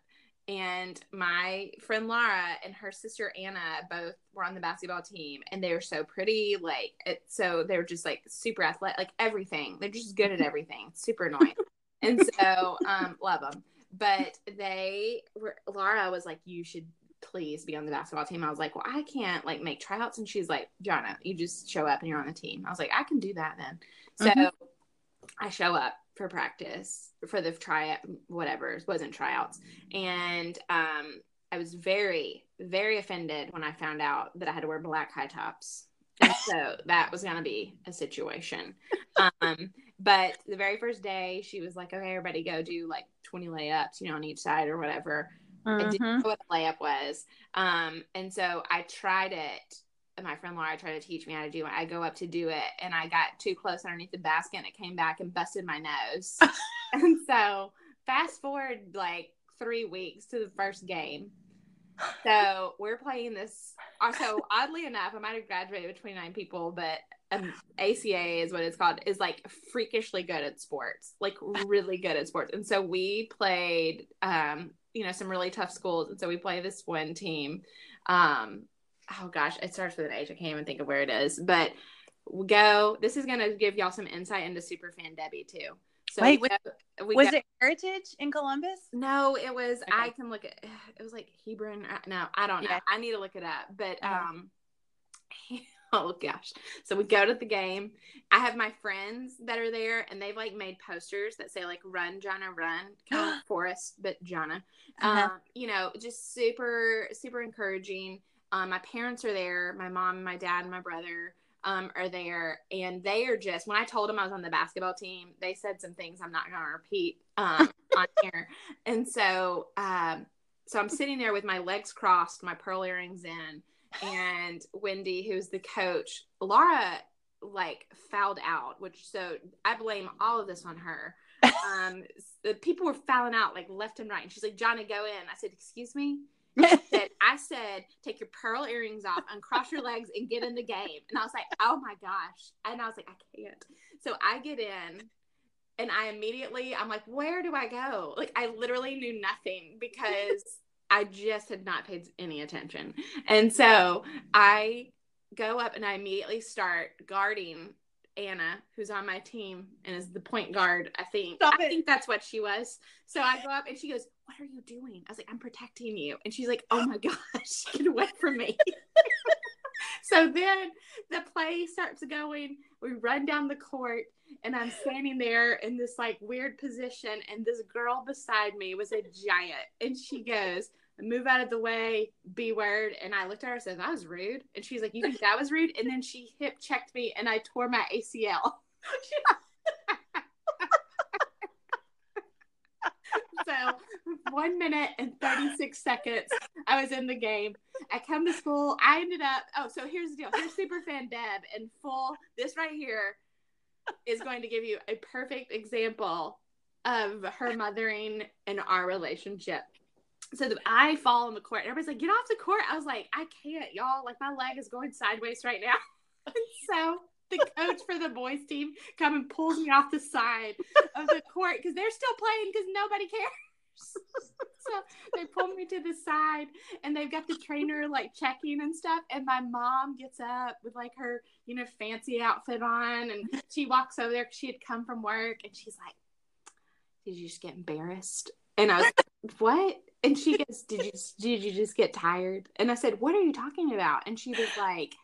And my friend Laura and her sister Anna both were on the basketball team, and they were so pretty. Like, it, so they were just like super athletic, like everything. They're just good at everything. Super annoying. And so, um, love them. But they were. Laura was like, "You should please be on the basketball team." I was like, "Well, I can't like make tryouts." And she's like, "Jonna, you just show up and you're on the team." I was like, "I can do that then." So Mhm. I show up for practice for the tryout, whatever it wasn't tryouts, and um, I was very, very offended when I found out that I had to wear black high tops And so [LAUGHS] that was going to be a situation. Um, but the very first day, she was like, okay, everybody go do like 20 layups, you know, on each side or whatever. I didn't know what a layup was. Um, and so I tried it. And my friend Laura tried to teach me how to do it. I go up to do it and I got too close underneath the basket and it came back and busted my nose. [LAUGHS] and so fast forward like three weeks to the first game. So we're playing this. So oddly enough, I might have graduated with 29 people, but um, ACA is what it's called, is like freakishly good at sports, like really good at sports. And so we played, um, you know, some really tough schools. And so we play this one team. Um, oh gosh, it starts with an H. I can't even think of where it is, but we go. This is going to give y'all some insight into Superfan Debbie too. So Wait, we go, we Was go- it Heritage in Columbus? no, it was. Okay. I can look at. It was like Hebron. uh, No, I don't know. Yeah. I need to look it up. But um, [LAUGHS] [LAUGHS] oh gosh. So we go to the game. I have my friends that are there, and they've like made posters that say like "Run, Jonna, run," [GASPS] kind of Forrest, but Jonna. Uh-huh. Um, you know, just super, super encouraging. Um, my parents are there. My mom, my dad, and my brother um, are there, and they are just. When I told them I was on the basketball team, they said some things I'm not going to repeat um, [LAUGHS] on here. And so, um, so I'm sitting there with my legs crossed, my pearl earrings in, and Wendy, who's the coach, Laura, like fouled out, which so I blame all of this on her. [LAUGHS] Um, the people were fouling out like left and right, and she's like, "Johnny, go in." I said, "Excuse me." That [LAUGHS] I said, "Take your pearl earrings off, uncross your legs, and get in the game." And I was like, "Oh my gosh!" And I was like, "I can't." So I get in, and I immediately, I'm like, "Where do I go?" Like I literally knew nothing because I just had not paid any attention, and so I go up and I immediately start guarding Anna, who's on my team and is the point guard, I think. Stop I it. think that's what she was. So I go up and she goes, What are you doing? I was like, I'm protecting you. And she's like, Oh my [LAUGHS] gosh, get away from me. [LAUGHS] so then the play starts going. We run down the court and I'm standing there in this like weird position. And this girl beside me was a giant. And she goes, Move out of the way, B word. And I looked at her and said, That was rude. And she's like, You think that was rude? And then she hip checked me and I tore my ACL. [LAUGHS] so one minute and 36 seconds i was in the game. I come to school i ended up oh so here's the deal. Here's superfan deb and full this right here is going to give you a perfect example of her mothering and our relationship. So i fall on the court everybody's like get off the court. I was like i can't y'all. Like my leg is going sideways right now. [LAUGHS] So [LAUGHS] the coach for the boys team come and pulls me off the side of the court because they're still playing because nobody cares. [LAUGHS] so they pull me to the side and they've got the trainer like checking and stuff. And my mom gets up with like her, you know, fancy outfit on and she walks over there she had come from work and she's like, Did you just get embarrassed? And I was like, What? And she goes, Did you did you just get tired? And I said, What are you talking about? And she was like,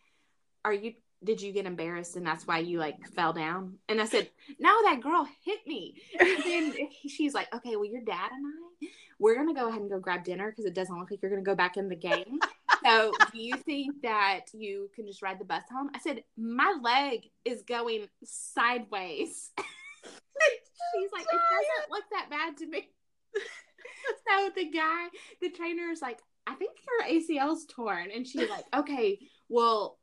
Are you did you get embarrassed and that's why you like fell down? And I said, No, that girl hit me. And then [LAUGHS] she's like, Okay, well, your dad and I, we're gonna go ahead and go grab dinner because it doesn't look like you're gonna go back in the game. So, do you think that you can just ride the bus home? I said, My leg is going sideways. [LAUGHS] she's like, It doesn't look that bad to me. [LAUGHS] so the guy, the trainer is like, I think your ACL's torn. And she's like, Okay, well,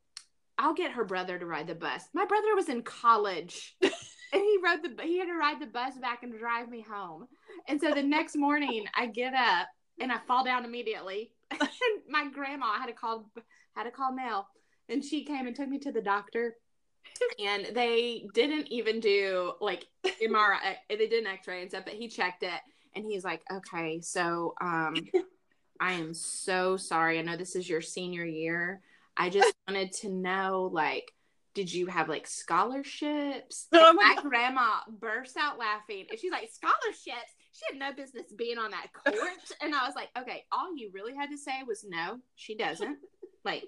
I'll get her brother to ride the bus. My brother was in college. [LAUGHS] and he rode the he had to ride the bus back and drive me home. And so the next morning I get up and I fall down immediately. [LAUGHS] and my grandma had to call had to call Mel and she came and took me to the doctor. And they didn't even do like MRI. They did an X-ray and stuff, but he checked it and he's like, "Okay, so um, I am so sorry. I know this is your senior year. I just wanted to know, like, did you have like scholarships? [LAUGHS] Oh my my grandma bursts out laughing and she's like, scholarships? She had no business being on that court. [LAUGHS] and I was like, okay, all you really had to say was no, she doesn't. Like,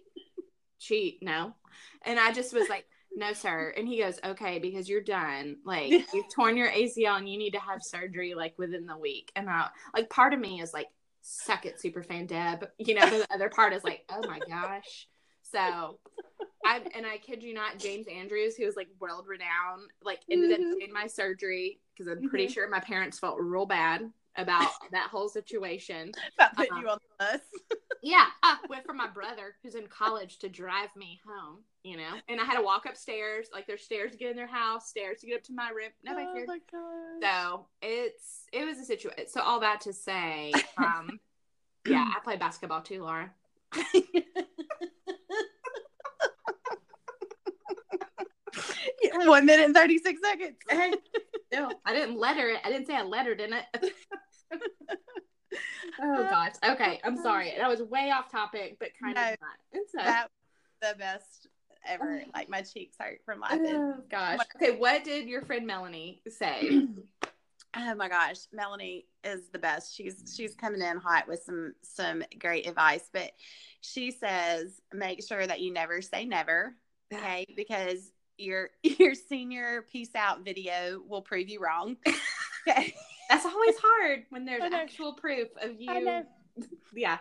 she, no. And I just was like, no, sir. And he goes, okay, because you're done. Like, [LAUGHS] you've torn your ACL and you need to have surgery like within the week. And I, like, part of me is like, suck it, super fan Deb. You know, the other part is like, oh my gosh. So I and I kid you not, James Andrews, who was like world renowned, like ended Mhm. up doing my surgery because I'm pretty Mhm. sure my parents felt real bad about that whole situation. About putting Uh-uh. you on the bus. [LAUGHS] Yeah, I went for my brother who's in college to drive me home, you know, and I had to walk upstairs. Like there's stairs to get in their house, stairs to get up to my room. Nobody oh cared. my gosh. So it's it was a situation. So all that to say, um, [LAUGHS] yeah, I play basketball too, Laura. [LAUGHS] [LAUGHS] One minute and 36 seconds. Hey, no, [LAUGHS] I didn't letter it. I didn't say I lettered in it. [LAUGHS] oh gosh. Okay, I'm sorry. That was way off topic, but kind No, of not. A, That was the best ever. Oh. Like my cheeks hurt from oh, laughing. oh gosh. Okay, what did your friend Melanie say? [CLEARS THROAT] Oh my gosh, Melanie is the best. She's she's coming in hot with some some great advice, but she says make sure that you never say never, okay? Because your [LAUGHS] your senior peace out video will prove you wrong. [LAUGHS] Okay. That's always hard when there's actual proof of you. [LAUGHS] Yeah,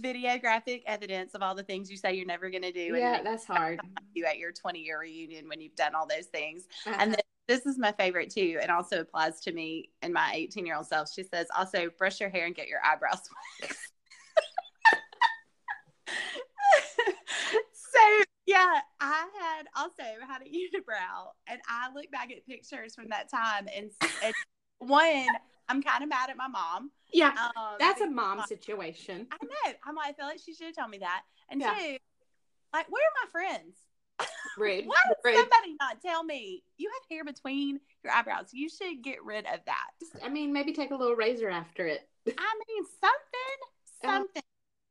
Videographic evidence of all the things you say you're never going to do, yeah, and that's hard. you at your 20 year reunion when you've done all those things. Uh-huh. And then this is my favorite too, and also applies to me and my 18 year old self. She says, also brush your hair and get your eyebrows waxed. so yeah, I had also had a [LAUGHS] unibrow, and I look back at pictures from that time, and, and [LAUGHS] one, I'm kind of mad at my mom. yeah, Um, that's a mom situation. I know. I'm like, I feel like she should have told me that. And Yeah. two, like, where are my friends? [LAUGHS] Rude. Why did Rude. somebody not tell me you have hair between your eyebrows? You should get rid of that. I mean, maybe take a little razor after it. I mean, something, Uh, something.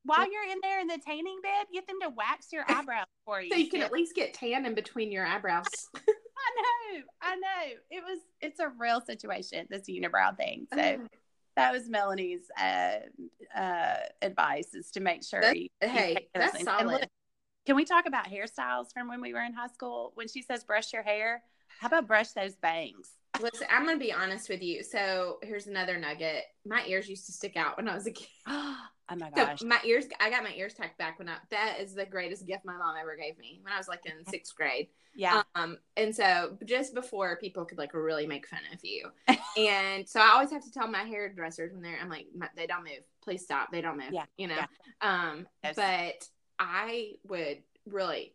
While you're in there in the tanning bed, get them to wax your [LAUGHS] eyebrows for you. So you can at least get tan in between your eyebrows. [LAUGHS] I know, I know. It was, it's a real situation. This unibrow thing. So that was Melanie's uh, uh, advice: is to make sure. That's- you, you hey, take those that's things. Solid. look, Can we talk about hairstyles from when we were in high school? When she says brush your hair, how about brush those bangs? Listen, I'm gonna be honest with you. So here's another nugget. My ears used to stick out when I was a kid. [GASPS] [GASPS] [GASPS] oh my So my ears, I got my ears tucked back when I. That is the greatest gift my mom ever gave me when I was like in sixth grade. yeah. Um, and so just before people could like really make fun of you, [LAUGHS] and so I always have to tell my hairdressers when they're, I'm like, they don't move. Please stop. They don't move. Yeah, You know. yeah. Um, Yes. but I would really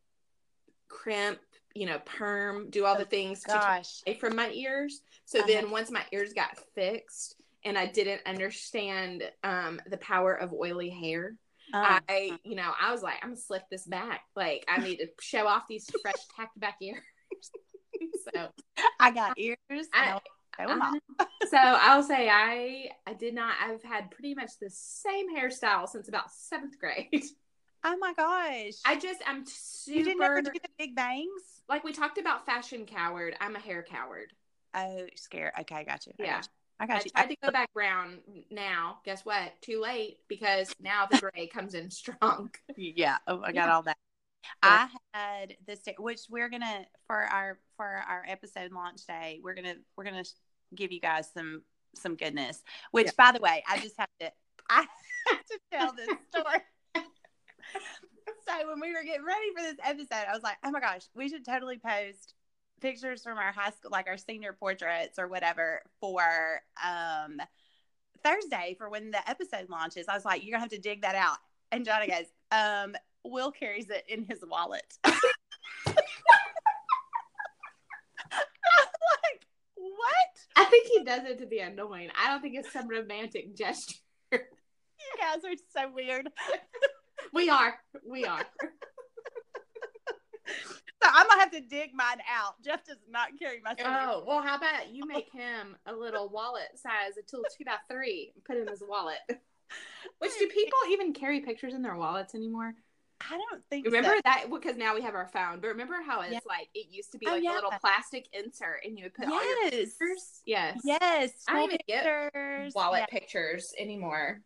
crimp, you know, perm, do all the things to gosh. away from my ears. So Uh-huh. then once my ears got fixed and I didn't understand um, the power of oily hair, Um, I, you know, I was like, I'm gonna slick this back. Like I need to show off these fresh [LAUGHS] tacked back ears. [LAUGHS] so I got ears. I- show 'em off. [LAUGHS] so I'll say I I did not I've had pretty much the same hairstyle since about seventh grade. Oh my gosh. I just I'm super. you didn't ever do the big bangs? like we talked about fashion coward. I'm a hair coward. Oh, scared. Okay, I got you. I Yeah. got you. I I got you. tried to go back brown now. Guess what? Too late because now the gray comes in [LAUGHS] strong. yeah. Oh, I got Yeah. all that. I had this, which we're gonna for our for our episode launch day. We're gonna we're gonna give you guys some some goodness. Which, Yeah. by the way, I just have to [LAUGHS] I have to tell this [LAUGHS] story. so when we were getting ready for this episode, I was like, oh my gosh, we should totally post pictures from our high school, like our senior portraits or whatever, for um Thursday for when the episode launches. I was like, you're gonna have to dig that out. And Johnny goes, um, Will carries it in his wallet. [LAUGHS] Like, what? I think he does it to be annoying. I don't think it's some romantic gesture. [LAUGHS] You guys are so weird. [LAUGHS] We are. We are. So I'm gonna have to dig mine out. Jeff does not carry my Oh, well, how about you [LAUGHS] make him a little wallet size a until two by three and put it in his wallet? [LAUGHS] Which do people even carry pictures in their wallets anymore? I don't think Remember so. that because now we have our phone. But remember how it's Yeah. like it used to be Oh, like yeah. a little plastic insert, and you would put all your Yes. pictures. Yes. Yes. I don't even get. Wallet Yeah. pictures anymore.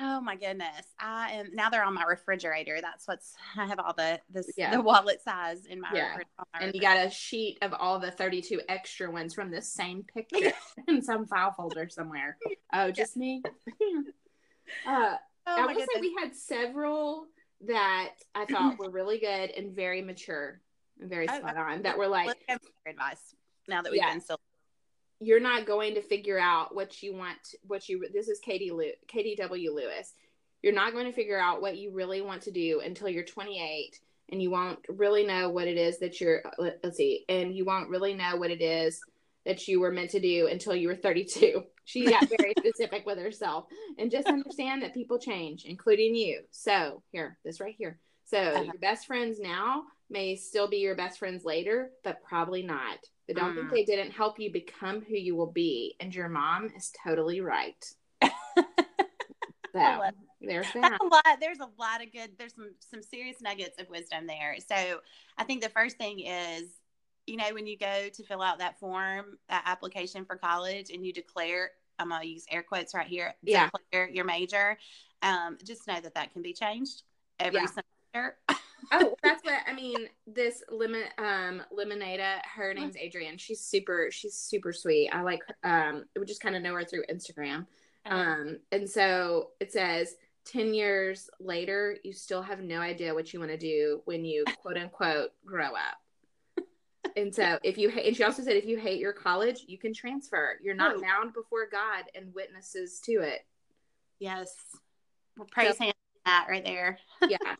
Oh my goodness. I am now they're on my refrigerator. That's what's I have all the this Yeah. the wallet size in my Yeah. my And you got a sheet of all the 32 extra ones from the same picture [LAUGHS] in some file folder somewhere. Oh, just me? [LAUGHS] uh, Oh I will say we had several that I thought were really good and very mature and very Oh, spot on. That were like, Let's go with your advice now that we've Yeah. been so you're not going to figure out what you want what you this is katie Lew, katie w lewis. You're not going to figure out what you really want to do until you're 28 and you won't really know what it is that you're let- let's see and you won't really know what it is that you were meant to do until you were 32 [LAUGHS] she got very [LAUGHS] specific with herself and just understand that people change including you. So here this right here. So Uh-huh. your best friends now may still be your best friends later but probably not but don't think Mm. they didn't help you become who you will be and your mom is totally right [LAUGHS] so there's that a lot. There's a lot of good. There's some some serious nuggets of wisdom there. So I think the first thing is, you know, when you go to fill out that form, that application for college, and you declare, I'm gonna use air quotes right here. Yeah. Declare your major. Um, just know that that can be changed every Yeah. semester. Oh that's what i mean this lemon um lemonada her name's adrian she's super she's super sweet i like um we just kind of know her through instagram Um, and so it says 10 years later, you still have no idea what you want to do when you [LAUGHS] quote unquote grow up. And so if you hate, and she also said, if you hate your college, you can transfer. You're not Oh. bound before God and witnesses to it. yes. Well, praise him for that right there. [LAUGHS] Yeah.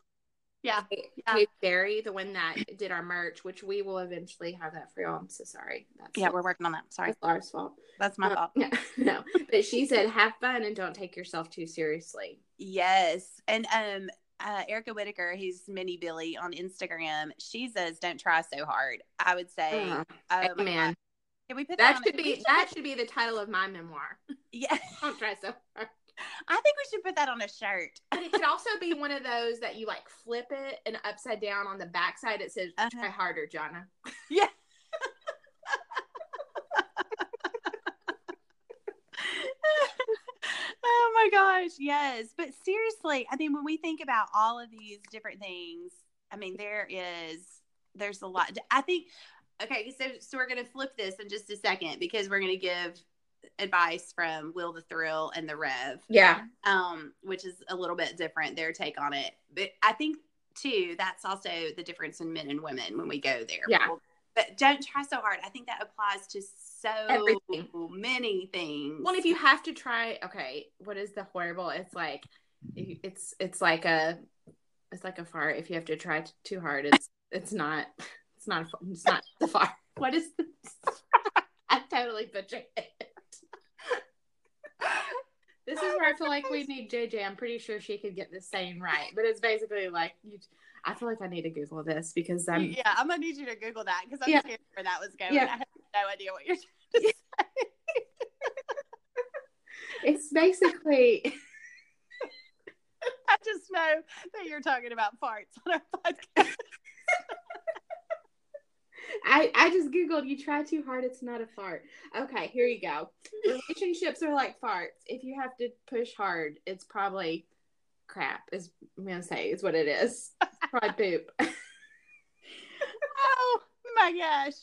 Yeah. Kate Yeah. Kate Berry, the one that did our merch, which we will eventually have that for y'all. I'm so sorry. That's Yeah, we're working on that. Sorry. that's Laura's fault. That's my Uh, fault. yeah, [LAUGHS] no, but she said, have fun and don't take yourself too seriously. Yes. And um uh, Erica Whitaker, who's Mini Billy on Instagram, she says, "Don't try so hard." I would say, Uh, oh my man. Can we put That on should be that should be the title of my memoir. [LAUGHS] Yeah, [LAUGHS] Don't try so hard. [LAUGHS] I think we should put that on a shirt. [LAUGHS] But it could also be one of those that you like flip it and upside down on the backside it says Uh-huh. try harder, Jonna. Yeah. [LAUGHS] oh my gosh, yes. But seriously, I mean, when we think about all of these different things, I mean, there is there's a lot. I think. Okay, so so we're gonna flip this in just a second because we're gonna give advice from Will the Thrill and the Rev Yeah. um, which is a little bit different, their take on it. But I think too, that's also the difference in men and women when we go there. Yeah. But don't try so hard. I think that applies to so Everything. many things. Well, if you have to try, okay, what is the horrible? It's like it's it's like a it's like a fart. If you have to try t- too hard, it's it's not it's not a, it's not the fart. [LAUGHS] What is this? [LAUGHS] I totally butchered it. This oh, is where I feel like we need JJ. I'm pretty sure she could get this saying right, but it's basically like you. I feel like I need to Google this because um, I'm yeah, I'm gonna need you to Google that because I'm Yeah. scared where that was going. Yeah. I have no idea what you're trying to say. [LAUGHS] it's basically [LAUGHS] I just know that you're talking about farts on our podcast. I, I just googled you try too hard it's not a fart. Okay here you go. Relationships are like farts. If you have to push hard it's probably crap is i'm gonna say is what it is. It's probably poop. Oh my gosh.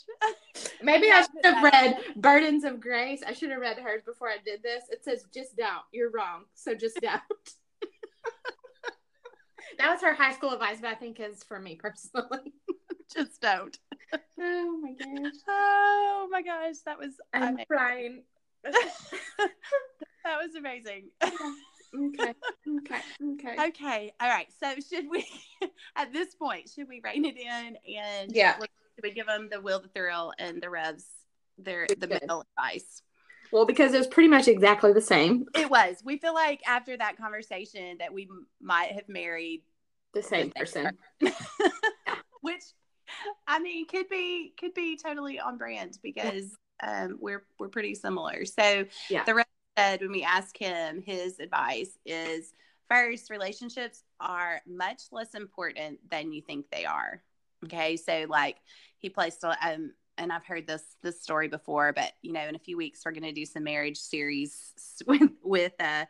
maybe i should have read burdens of grace. I should have read hers before i did this. It says just don't you're wrong so just don't [LAUGHS] that was her high school advice but i think is for me personally. Just don't. Oh my gosh Oh my gosh, that was i'm amazing. crying [LAUGHS] that was amazing. okay okay okay okay, all right. So should we, [LAUGHS] at this point, should we rein it in and Yeah. should we give them the will, the thrill, and the revs their the middle advice? Well, because it was pretty much exactly the same. It was. We feel like after that conversation that we m- might have married, The same person. [LAUGHS] which [LAUGHS] I mean could be could be totally on brand because um, we're we're pretty similar. So Yeah. the rest said when we ask him his advice is first relationships are much less important than you think they are. Okay, so like he placed a um and I've heard this this story before, but you know, in a few weeks we're going to do some marriage series [LAUGHS] with with uh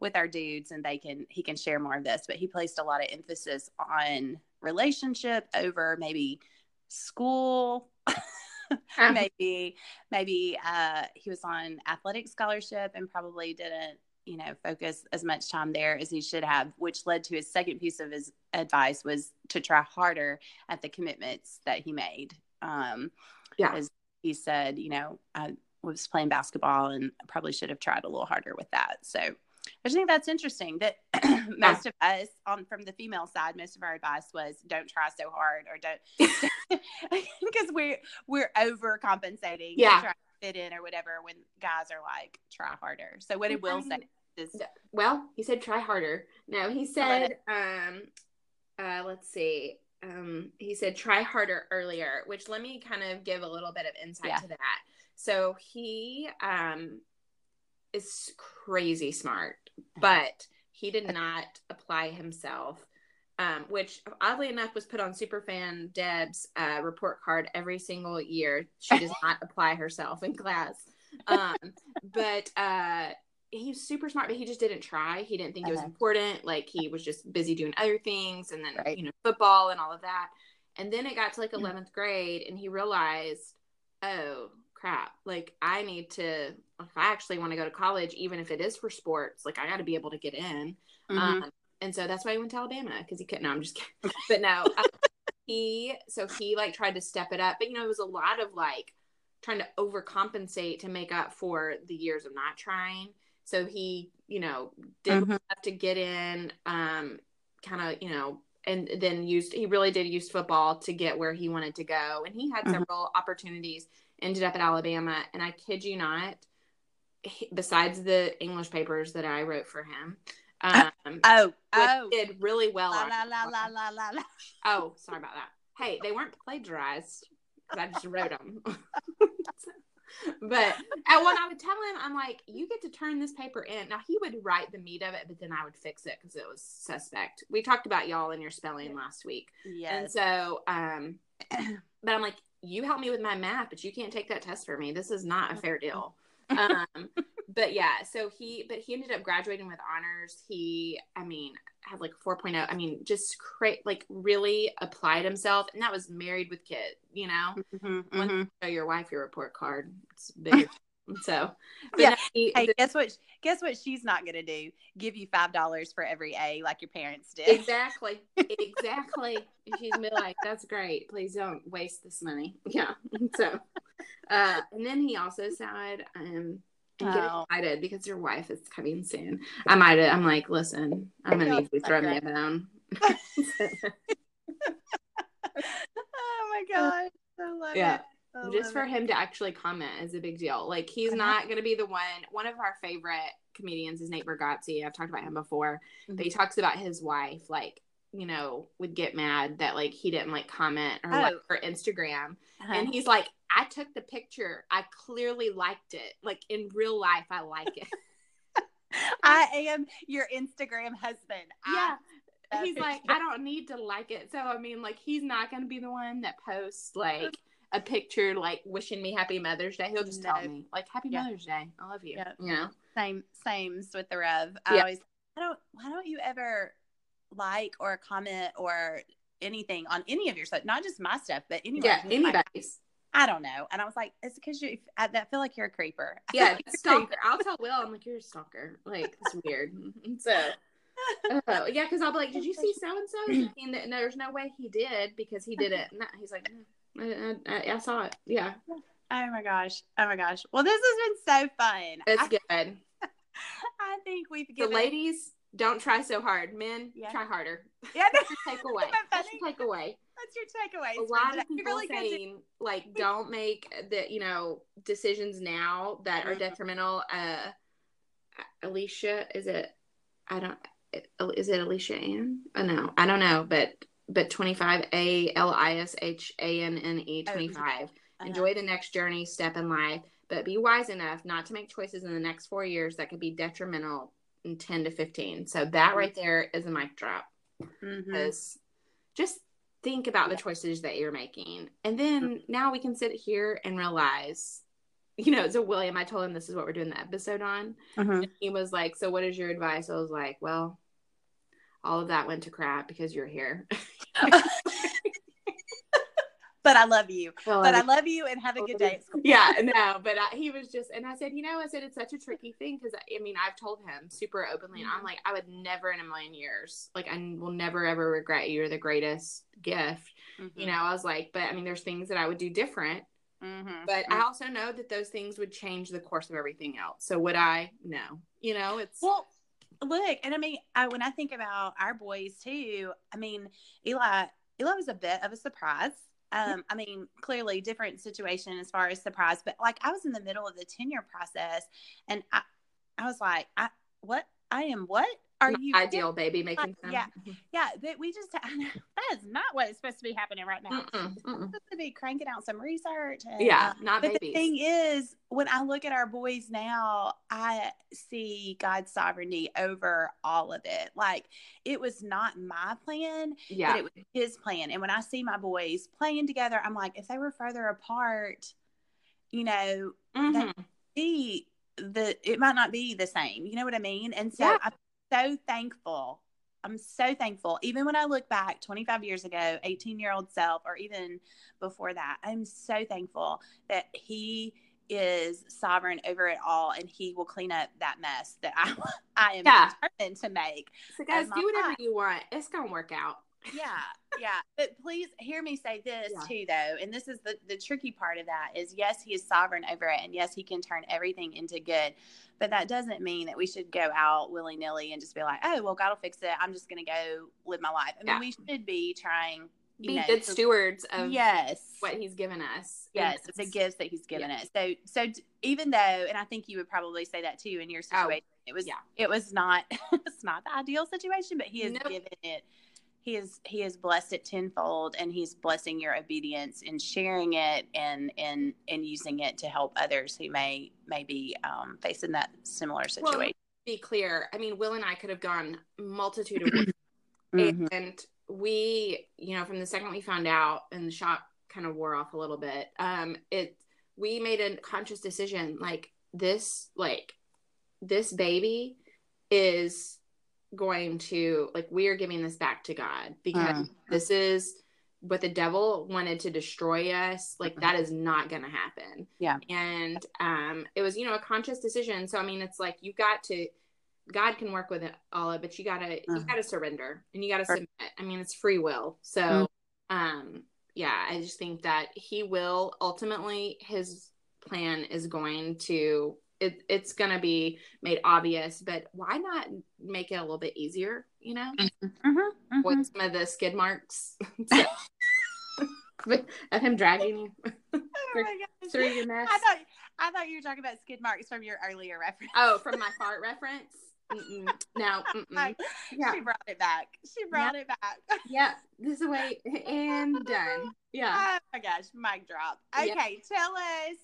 with our dudes, and they can he can share more of this. But he placed a lot of emphasis on relationship over maybe school. [LAUGHS] maybe maybe uh, he was on athletic scholarship and probably didn't you know, focus as much time there as he should have, which led to his second piece of his advice was to try harder at the commitments that he made. Um, Yeah. As he said, you know, I was playing basketball and probably should have tried a little harder with that. So I just think that's interesting that [CLEARS THROAT] most of us on from the female side, most of our advice was don't try so hard or don't [LAUGHS] [LAUGHS] because we're we're overcompensating Yeah. to try to fit in or whatever when guys are like try harder. So what did Will say? Is, Well, he said try harder. No, he said, um, uh, let's see. Um, he said try harder earlier, which let me kind of give a little bit of insight Yeah. to that. So he um is crazy smart, but he did not apply himself. Um, which oddly enough was put on Superfan Deb's uh, report card every single year. She does [LAUGHS] not apply herself in class. Um, but uh, he's super smart, but he just didn't try. He didn't think it was Uh-huh. important. Like he was just busy doing other things and then, Right. you know, football and all of that. And then it got to like Mm. 11th grade and he realized, oh crap, like I need to, if I actually want to go to college, even if it is for sports, like I got to be able to get in. Mhm. Um, and so that's why he went to Alabama because he couldn't. No, I'm just kidding. But no, uh, he so he like tried to step it up, but you know it was a lot of like trying to overcompensate to make up for the years of not trying. So he, you know, did Mhm. enough to get in, um, kind of, you know, and then used he really did use football to get where he wanted to go, and he had Mhm. several opportunities. Ended up at Alabama, and I kid you not, he- besides the English papers that I wrote for him. Um, oh, oh, did really well. la la la la la la la. Oh, sorry about that. Hey, they weren't plagiarized because I just wrote them. [LAUGHS] but and when I would tell him, I'm like, you get to turn this paper in. Now he would write the meat of it, but then I would fix it because it was suspect. We talked about y'all in your spelling last week, Yeah. and so, um, but I'm like, you help me with my math, but you can't take that test for me. This is not a fair deal. [LAUGHS] um, but yeah, so he, but he ended up graduating with honors. He, I mean, had like 4.0. I mean, just create, like really applied himself, and that was married with kid. You know, Mhm, When- mhm. show your wife your report card. It's [LAUGHS] big. so, Yeah. Hey, the- guess what? Guess what? She's not gonna do. Give you five dollars for every A, like your parents did. exactly, [LAUGHS] exactly. She's gonna be like, "That's great. Please don't waste this money." [LAUGHS] Yeah. So, uh, and then he also said, um. And get Oh. excited because your wife is coming soon. I might. I'm like, listen, I'm gonna need you to throw me a bone. [LAUGHS] oh my god, I love Yeah. it. I just for it. him to actually comment is a big deal. Like he's Uh-huh. not going to be the one. One of our favorite comedians is Nate Bargatze. I've talked about him before, but Mm-hmm. he talks about his wife. Like you know, would get mad that like he didn't like comment or like Oh. her Instagram, Uh-huh. and he's like, I took the picture. I clearly liked it. Like in real life, I like it. [LAUGHS] I am your Instagram husband. yeah. that He's like. I don't need to like it. So I mean, like, he's not going to be the one that posts like a picture, like wishing me Happy Mother's Day. He'll just tell me, like, Happy Yeah. Mother's Day. I love you. Yeah. You know. same same with the Rev. I Yeah. always I don't why don't you ever like or comment or anything on any of your stuff, not just my stuff, but anyone. Yeah. Anybody's. I don't know. And I was like, it's because you I, I feel like you're a creeper. Yeah. like Stalker. I'll tell Will. I'm like, you're a stalker. Like, it's weird. [LAUGHS] So. [LAUGHS] Uh, yeah, because I'll be like, "Did you see so and so?" And there's no way he did because he didn't. No, he's like, no, I, I, I saw it. Yeah, Oh my gosh. Oh my gosh. Well, this has been so fun. it's I, good. [LAUGHS] I think we've The ladies don't try so hard. Men Yeah. try harder. [LAUGHS] Yeah, That's your takeaway. [LAUGHS] That's your takeaway. That's your takeaway. A lot of people really good to- saying like, don't make the you know decisions now that are Mhm. detrimental. Uh, Alicia, is it? I don't. Is it Alicia Ann? Oh no, I don't know, but but 25 A L I S H A N N E 25. Uh-huh. Enjoy the next journey, step in life, but be wise enough not to make choices in the next four years that could be detrimental in 10 to 15. So that right there is a mic drop Mhm. just think about the choices that you're making. And then now we can sit here and realize, you know, so William, I told him this is what we're doing the episode on. And he was like, So what is your advice? I was like, Well, all of that went to crap because you're here. [LAUGHS] [LAUGHS] but I love you. I but I love you and have a good day yeah, [LAUGHS] no, but I, he was just, and I said, you know, I said it's such a tricky thing because I mean, I've told him super openly, and I'm like, I would never in a million years, like, I will never ever regret you. You're the greatest gift. Mhm. You know, I was like, but I mean, there's things that I would do different, Mhm. but I also know that those things would change the course of everything else. So would I? No. You know, it's Well, look, and I mean, I, when I think about our boys too, I mean, Eli, Eli was a bit of a surprise. Um, I mean, clearly different situation as far as surprise, but like I was in the middle of the tenure process, and I, I was like, I what? I am what are you ideal baby making fun. yeah. Yeah, that we just [LAUGHS] that is not what is supposed to be happening right now. Mm-mm, It's mm-mm. supposed to be cranking out some research. And, Yeah, uh, not but the thing is, when I look at our boys now, I see God's sovereignty over all of it. Like it was not my plan, yeah. but it was His plan. And when I see my boys playing together, I'm like, if they were further apart, you know, Mhm. be the it might not be the same. You know what I mean? And so Yeah. I'm so thankful. I'm so thankful. Even when I look back 25 years ago, 18 year old self, or even before that, I'm so thankful that he is sovereign over it all and he will clean up that mess that I, [LAUGHS] I am Yeah. determined to make. So guys, do whatever life. you want. It's gonna work out. Yeah, yeah. But please hear me say this Yeah. too, though. And this is the, the tricky part of that is yes, he is sovereign over it. And yes, he can turn everything into good. But that doesn't mean that we should go out willy nilly and just be like, oh, well, God will fix it. I'm just going to go live my life. I mean, Yeah. we should be trying, you Be know, good to- stewards of yes. what he's given us. Yes, the gifts that he's given us. So, so even though, and I think you would probably say that too in your Oh, situation, it was, yeah. it was not, [LAUGHS] it's not the ideal situation, but he has Nope. given it, he is he has blessed it tenfold, and he's blessing your obedience and sharing it and and and using it to help others who may may be um, facing that similar Well, situation. Be clear. I mean, Will and I could have gone multitude of ways. [CLEARS THROAT] Mhm. and we you know from the second we found out and the shock kind of wore off a little bit um it we made a conscious decision like this like this baby is going to like we are giving this back to god because Mm. this is what the devil wanted to destroy us like that is not going to happen Yeah. and um it was you know a conscious decision so i mean it's like you got to god can work with it all of it but you gotta you Mhm. gotta surrender and you gotta Sure. submit i mean it's free will so Mhm. um yeah i just think that he will ultimately his plan is going to it, it's going to be made obvious but why not make it a little bit easier you know Mhm. Mhm. avoid some of the skid marks [LAUGHS] of him dragging you [LAUGHS] Oh through your mess I thought I thought you were talking about skid marks from your earlier reference. oh [LAUGHS] from my fart reference Mm-mm. no mm-mm. Yeah She brought it back. She brought it back. yeah this is the way and done yeah Oh my gosh, mic drop. Okay, tell us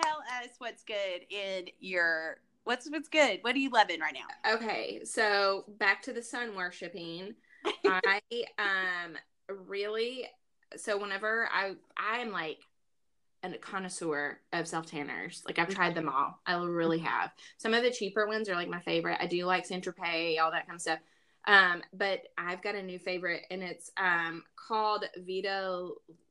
tell us what's good in your what's what's good. What are you loving right now? Okay, so back to the sun worshiping. [LAUGHS] I um really so whenever I I'm like a connoisseur of self tanners. Like I've tried them all. I really have. Some of the cheaper ones are like my favorite. I do like Tropez, all that kind of stuff. Um, but I've got a new favorite, and it's um called Vita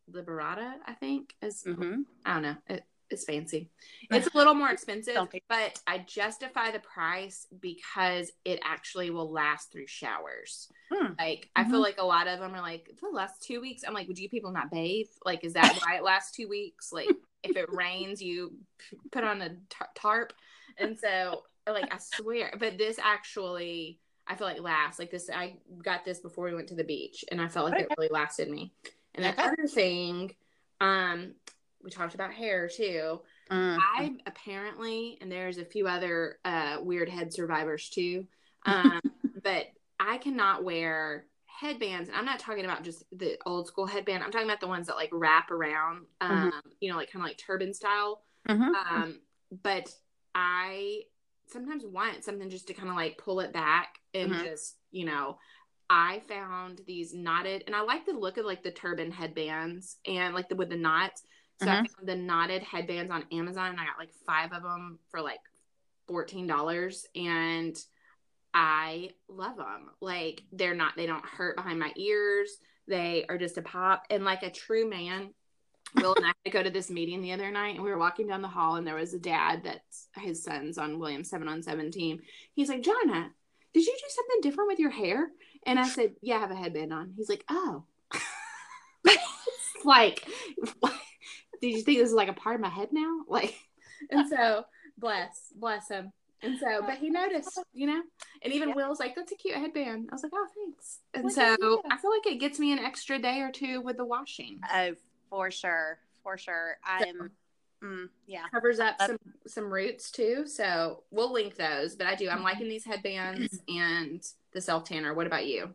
Liberata. I think is Mm-hmm. I don't know. It, it's fancy. It's a little more expensive, but I justify the price because it actually will last through showers. Hmm. Like I feel like a lot of them are like, the last two weeks." I'm like, "Would you people not bathe? Like, is that [LAUGHS] why it lasts two weeks? Like, if it rains, you put on a tarp." And so, like, I swear, but this actually, I feel like lasts. Like this, I got this before we went to the beach, and I felt like it really lasted me. And the other thing, um, we talked about hair too. Mm. I apparently, and there's a few other uh, weird head survivors too, um, [LAUGHS] but I cannot wear headbands. And I'm not talking about just the old school headband. I'm talking about the ones that like wrap around, um, you know, like kind of like turban style. Mhm. Um, but I sometimes want something just to kind of like pull it back and Mhm. just, you know, I found these knotted, and I like the look of like the turban headbands and like the with the knots. So I uh-huh. found the knotted headbands on Amazon, and I got like five of them for like fourteen dollars, and I love them. Like they're not, they don't hurt behind my ears. They are just a pop, and like a true man Will and I had to go to this meeting the other night, and we were walking down the hall, and there was a dad that's his son's on Williams seven on seven team. He's like, Jonna, did you do something different with your hair? And I said, Yeah, I have a headband on. He's like, Oh, [LAUGHS] like, [LAUGHS] did you think this is like a part of my head now? [LAUGHS] Like, and so bless, bless him. And so, but he noticed, you know, and even yeah. Will's like, that's a cute headband. I was like, oh, thanks. And what so I feel like it gets me an extra day or two with the washing. Oh, for sure. For sure. I'm, so, mm, yeah. Covers up some, some roots too. So we'll link those. But I do, I'm mm-hmm. liking these headbands and the self tanner. What about you?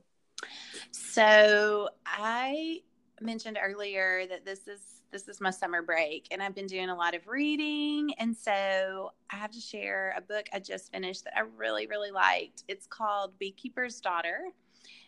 So I mentioned earlier that this is this is my summer break and I've been doing a lot of reading. And so I have to share a book I just finished that I really, really liked. It's called Beekeeper's Daughter.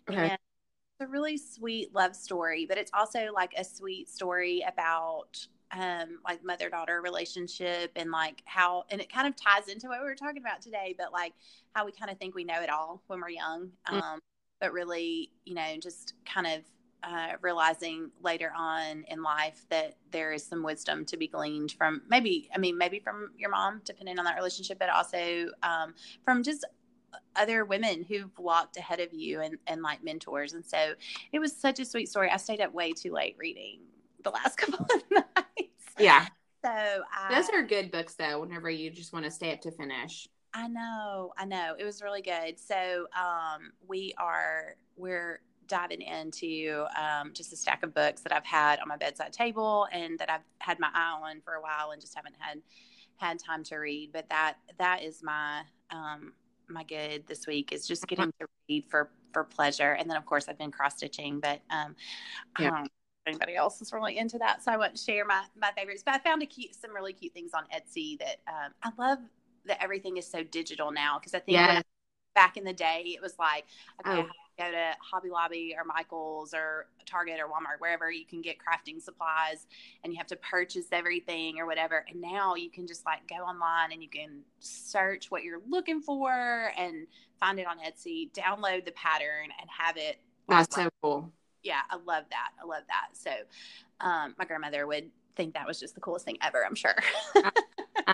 Okay. And it's a really sweet love story, but it's also like a sweet story about um like mother daughter relationship and like how and it kind of ties into what we were talking about today but like how we kind of think we know it all when we're young mm. um mm-hmm. but really you know just kind of uh, realizing later on in life that there is some wisdom to be gleaned from maybe, I mean, maybe from your mom, depending on that relationship, but also um, from just other women who've walked ahead of you and, and like mentors. And so it was such a sweet story. I stayed up way too late reading the last [LAUGHS] couple of nights. Yeah. So I, those are good books though, whenever you just want to stay up to finish. I know, I know. It was really good. So um, we are we're diving into um, just a stack of books that I've had on my bedside table and that I've had my eye on for a while and just haven't had had time to read. But that that is my um, my good this week is just getting to read for for pleasure. And then of course I've been cross stitching, but um, yeah. Um, anybody else is really into that, so I won't share my my favorites. But I found a cute some really cute things on Etsy that um, I love that everything is so digital now because I think yeah. back in the day it was like okay. Oh go to Hobby Lobby or Michael's or Target or Walmart, wherever you can get crafting supplies and you have to purchase everything or whatever. And now you can just like go online and you can search what you're looking for and find it on Etsy, download the pattern and have it. That's so cool. Yeah, I love that. I love that. So, um, my grandmother would think that was just the coolest thing ever, I'm sure. uh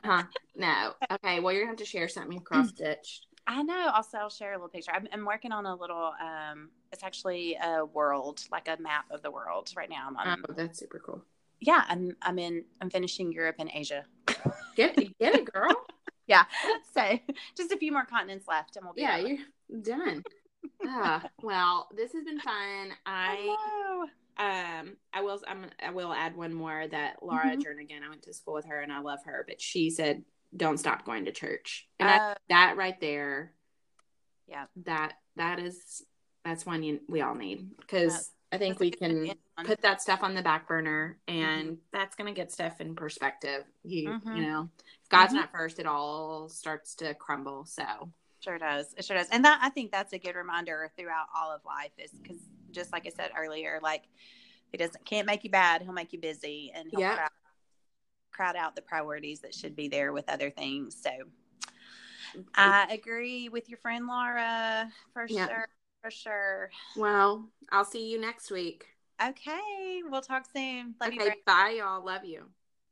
[LAUGHS] huh. No. Okay. Well, you're going to have to share something you cross stitched. I know. Also, I'll share a little picture. I'm, I'm working on a little. Um, it's actually a world, like a map of the world. Right now, I'm on. Oh, that's super cool. Yeah, I'm. I'm in. I'm finishing Europe and Asia. Get it, get it, girl. [LAUGHS] yeah. So, just a few more continents left, and we'll be. Yeah, you're done. ah, well, this has been fun. I. Hello. Um, I will. I'm. I will add one more that Laura mm-hmm. Jernigan. I went to school with her, and I love her. But she said don't stop going to church. And uh, that right there, yeah, that that is that's one you, we all need because I think we can put that stuff on the back burner, and mm-hmm. that's gonna get stuff in perspective. You mm-hmm. you know, if God's mm-hmm. not first, it all starts to crumble. So sure does, it sure does, and that I think that's a good reminder throughout all of life is because just like I said earlier, like he doesn't can't make you bad, he'll make you busy, and he'll yeah crowd out the priorities that should be there with other things. So I agree with your friend Laura for yeah. sure. For sure. Well, I'll see you next week. Okay. We'll talk soon. Love okay, you. Bye, y'all. Love you.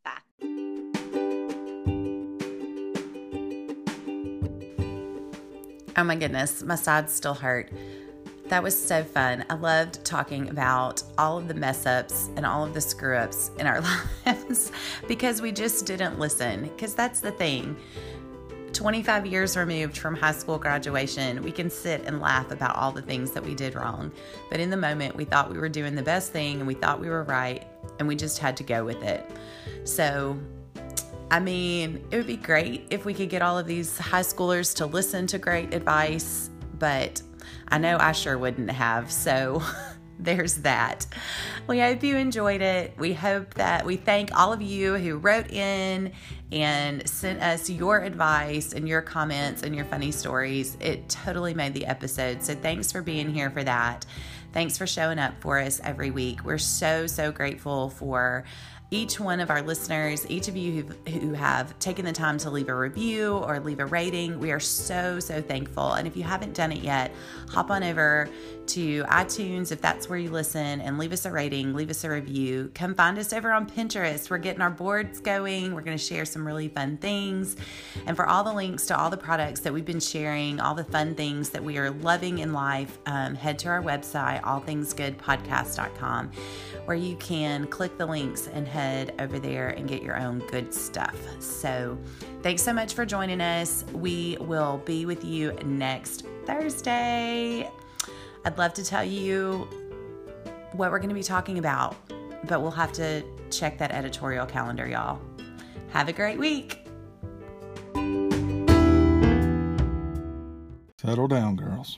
Bye. Oh my goodness, my sides still hurt. That was so fun. I loved talking about all of the mess ups and all of the screw ups in our [LAUGHS] lives because we just didn't listen. Because that's the thing. 25 years removed from high school graduation, we can sit and laugh about all the things that we did wrong. But in the moment, we thought we were doing the best thing and we thought we were right, and we just had to go with it. So, I mean, it would be great if we could get all of these high schoolers to listen to great advice, but I know I sure wouldn't have. So [LAUGHS] there's that. We hope you enjoyed it. We hope that we thank all of you who wrote in and sent us your advice and your comments and your funny stories. It totally made the episode. So thanks for being here for that. Thanks for showing up for us every week. We're so, so grateful for each one of our listeners, each of you who have taken the time to leave a review or leave a rating. We are so, so thankful. And if you haven't done it yet, hop on over to iTunes if that's where you listen and leave us a rating, leave us a review. Come find us over on Pinterest. We're getting our boards going. We're going to share some really fun things. And for all the links to all the products that we've been sharing, all the fun things that we are loving in life, um, head to our website, allthingsgoodpodcast.com, where you can click the links and head over there and get your own good stuff. So, thanks so much for joining us. We will be with you next Thursday. I'd love to tell you what we're going to be talking about, but we'll have to check that editorial calendar, y'all. Have a great week. Settle down, girls.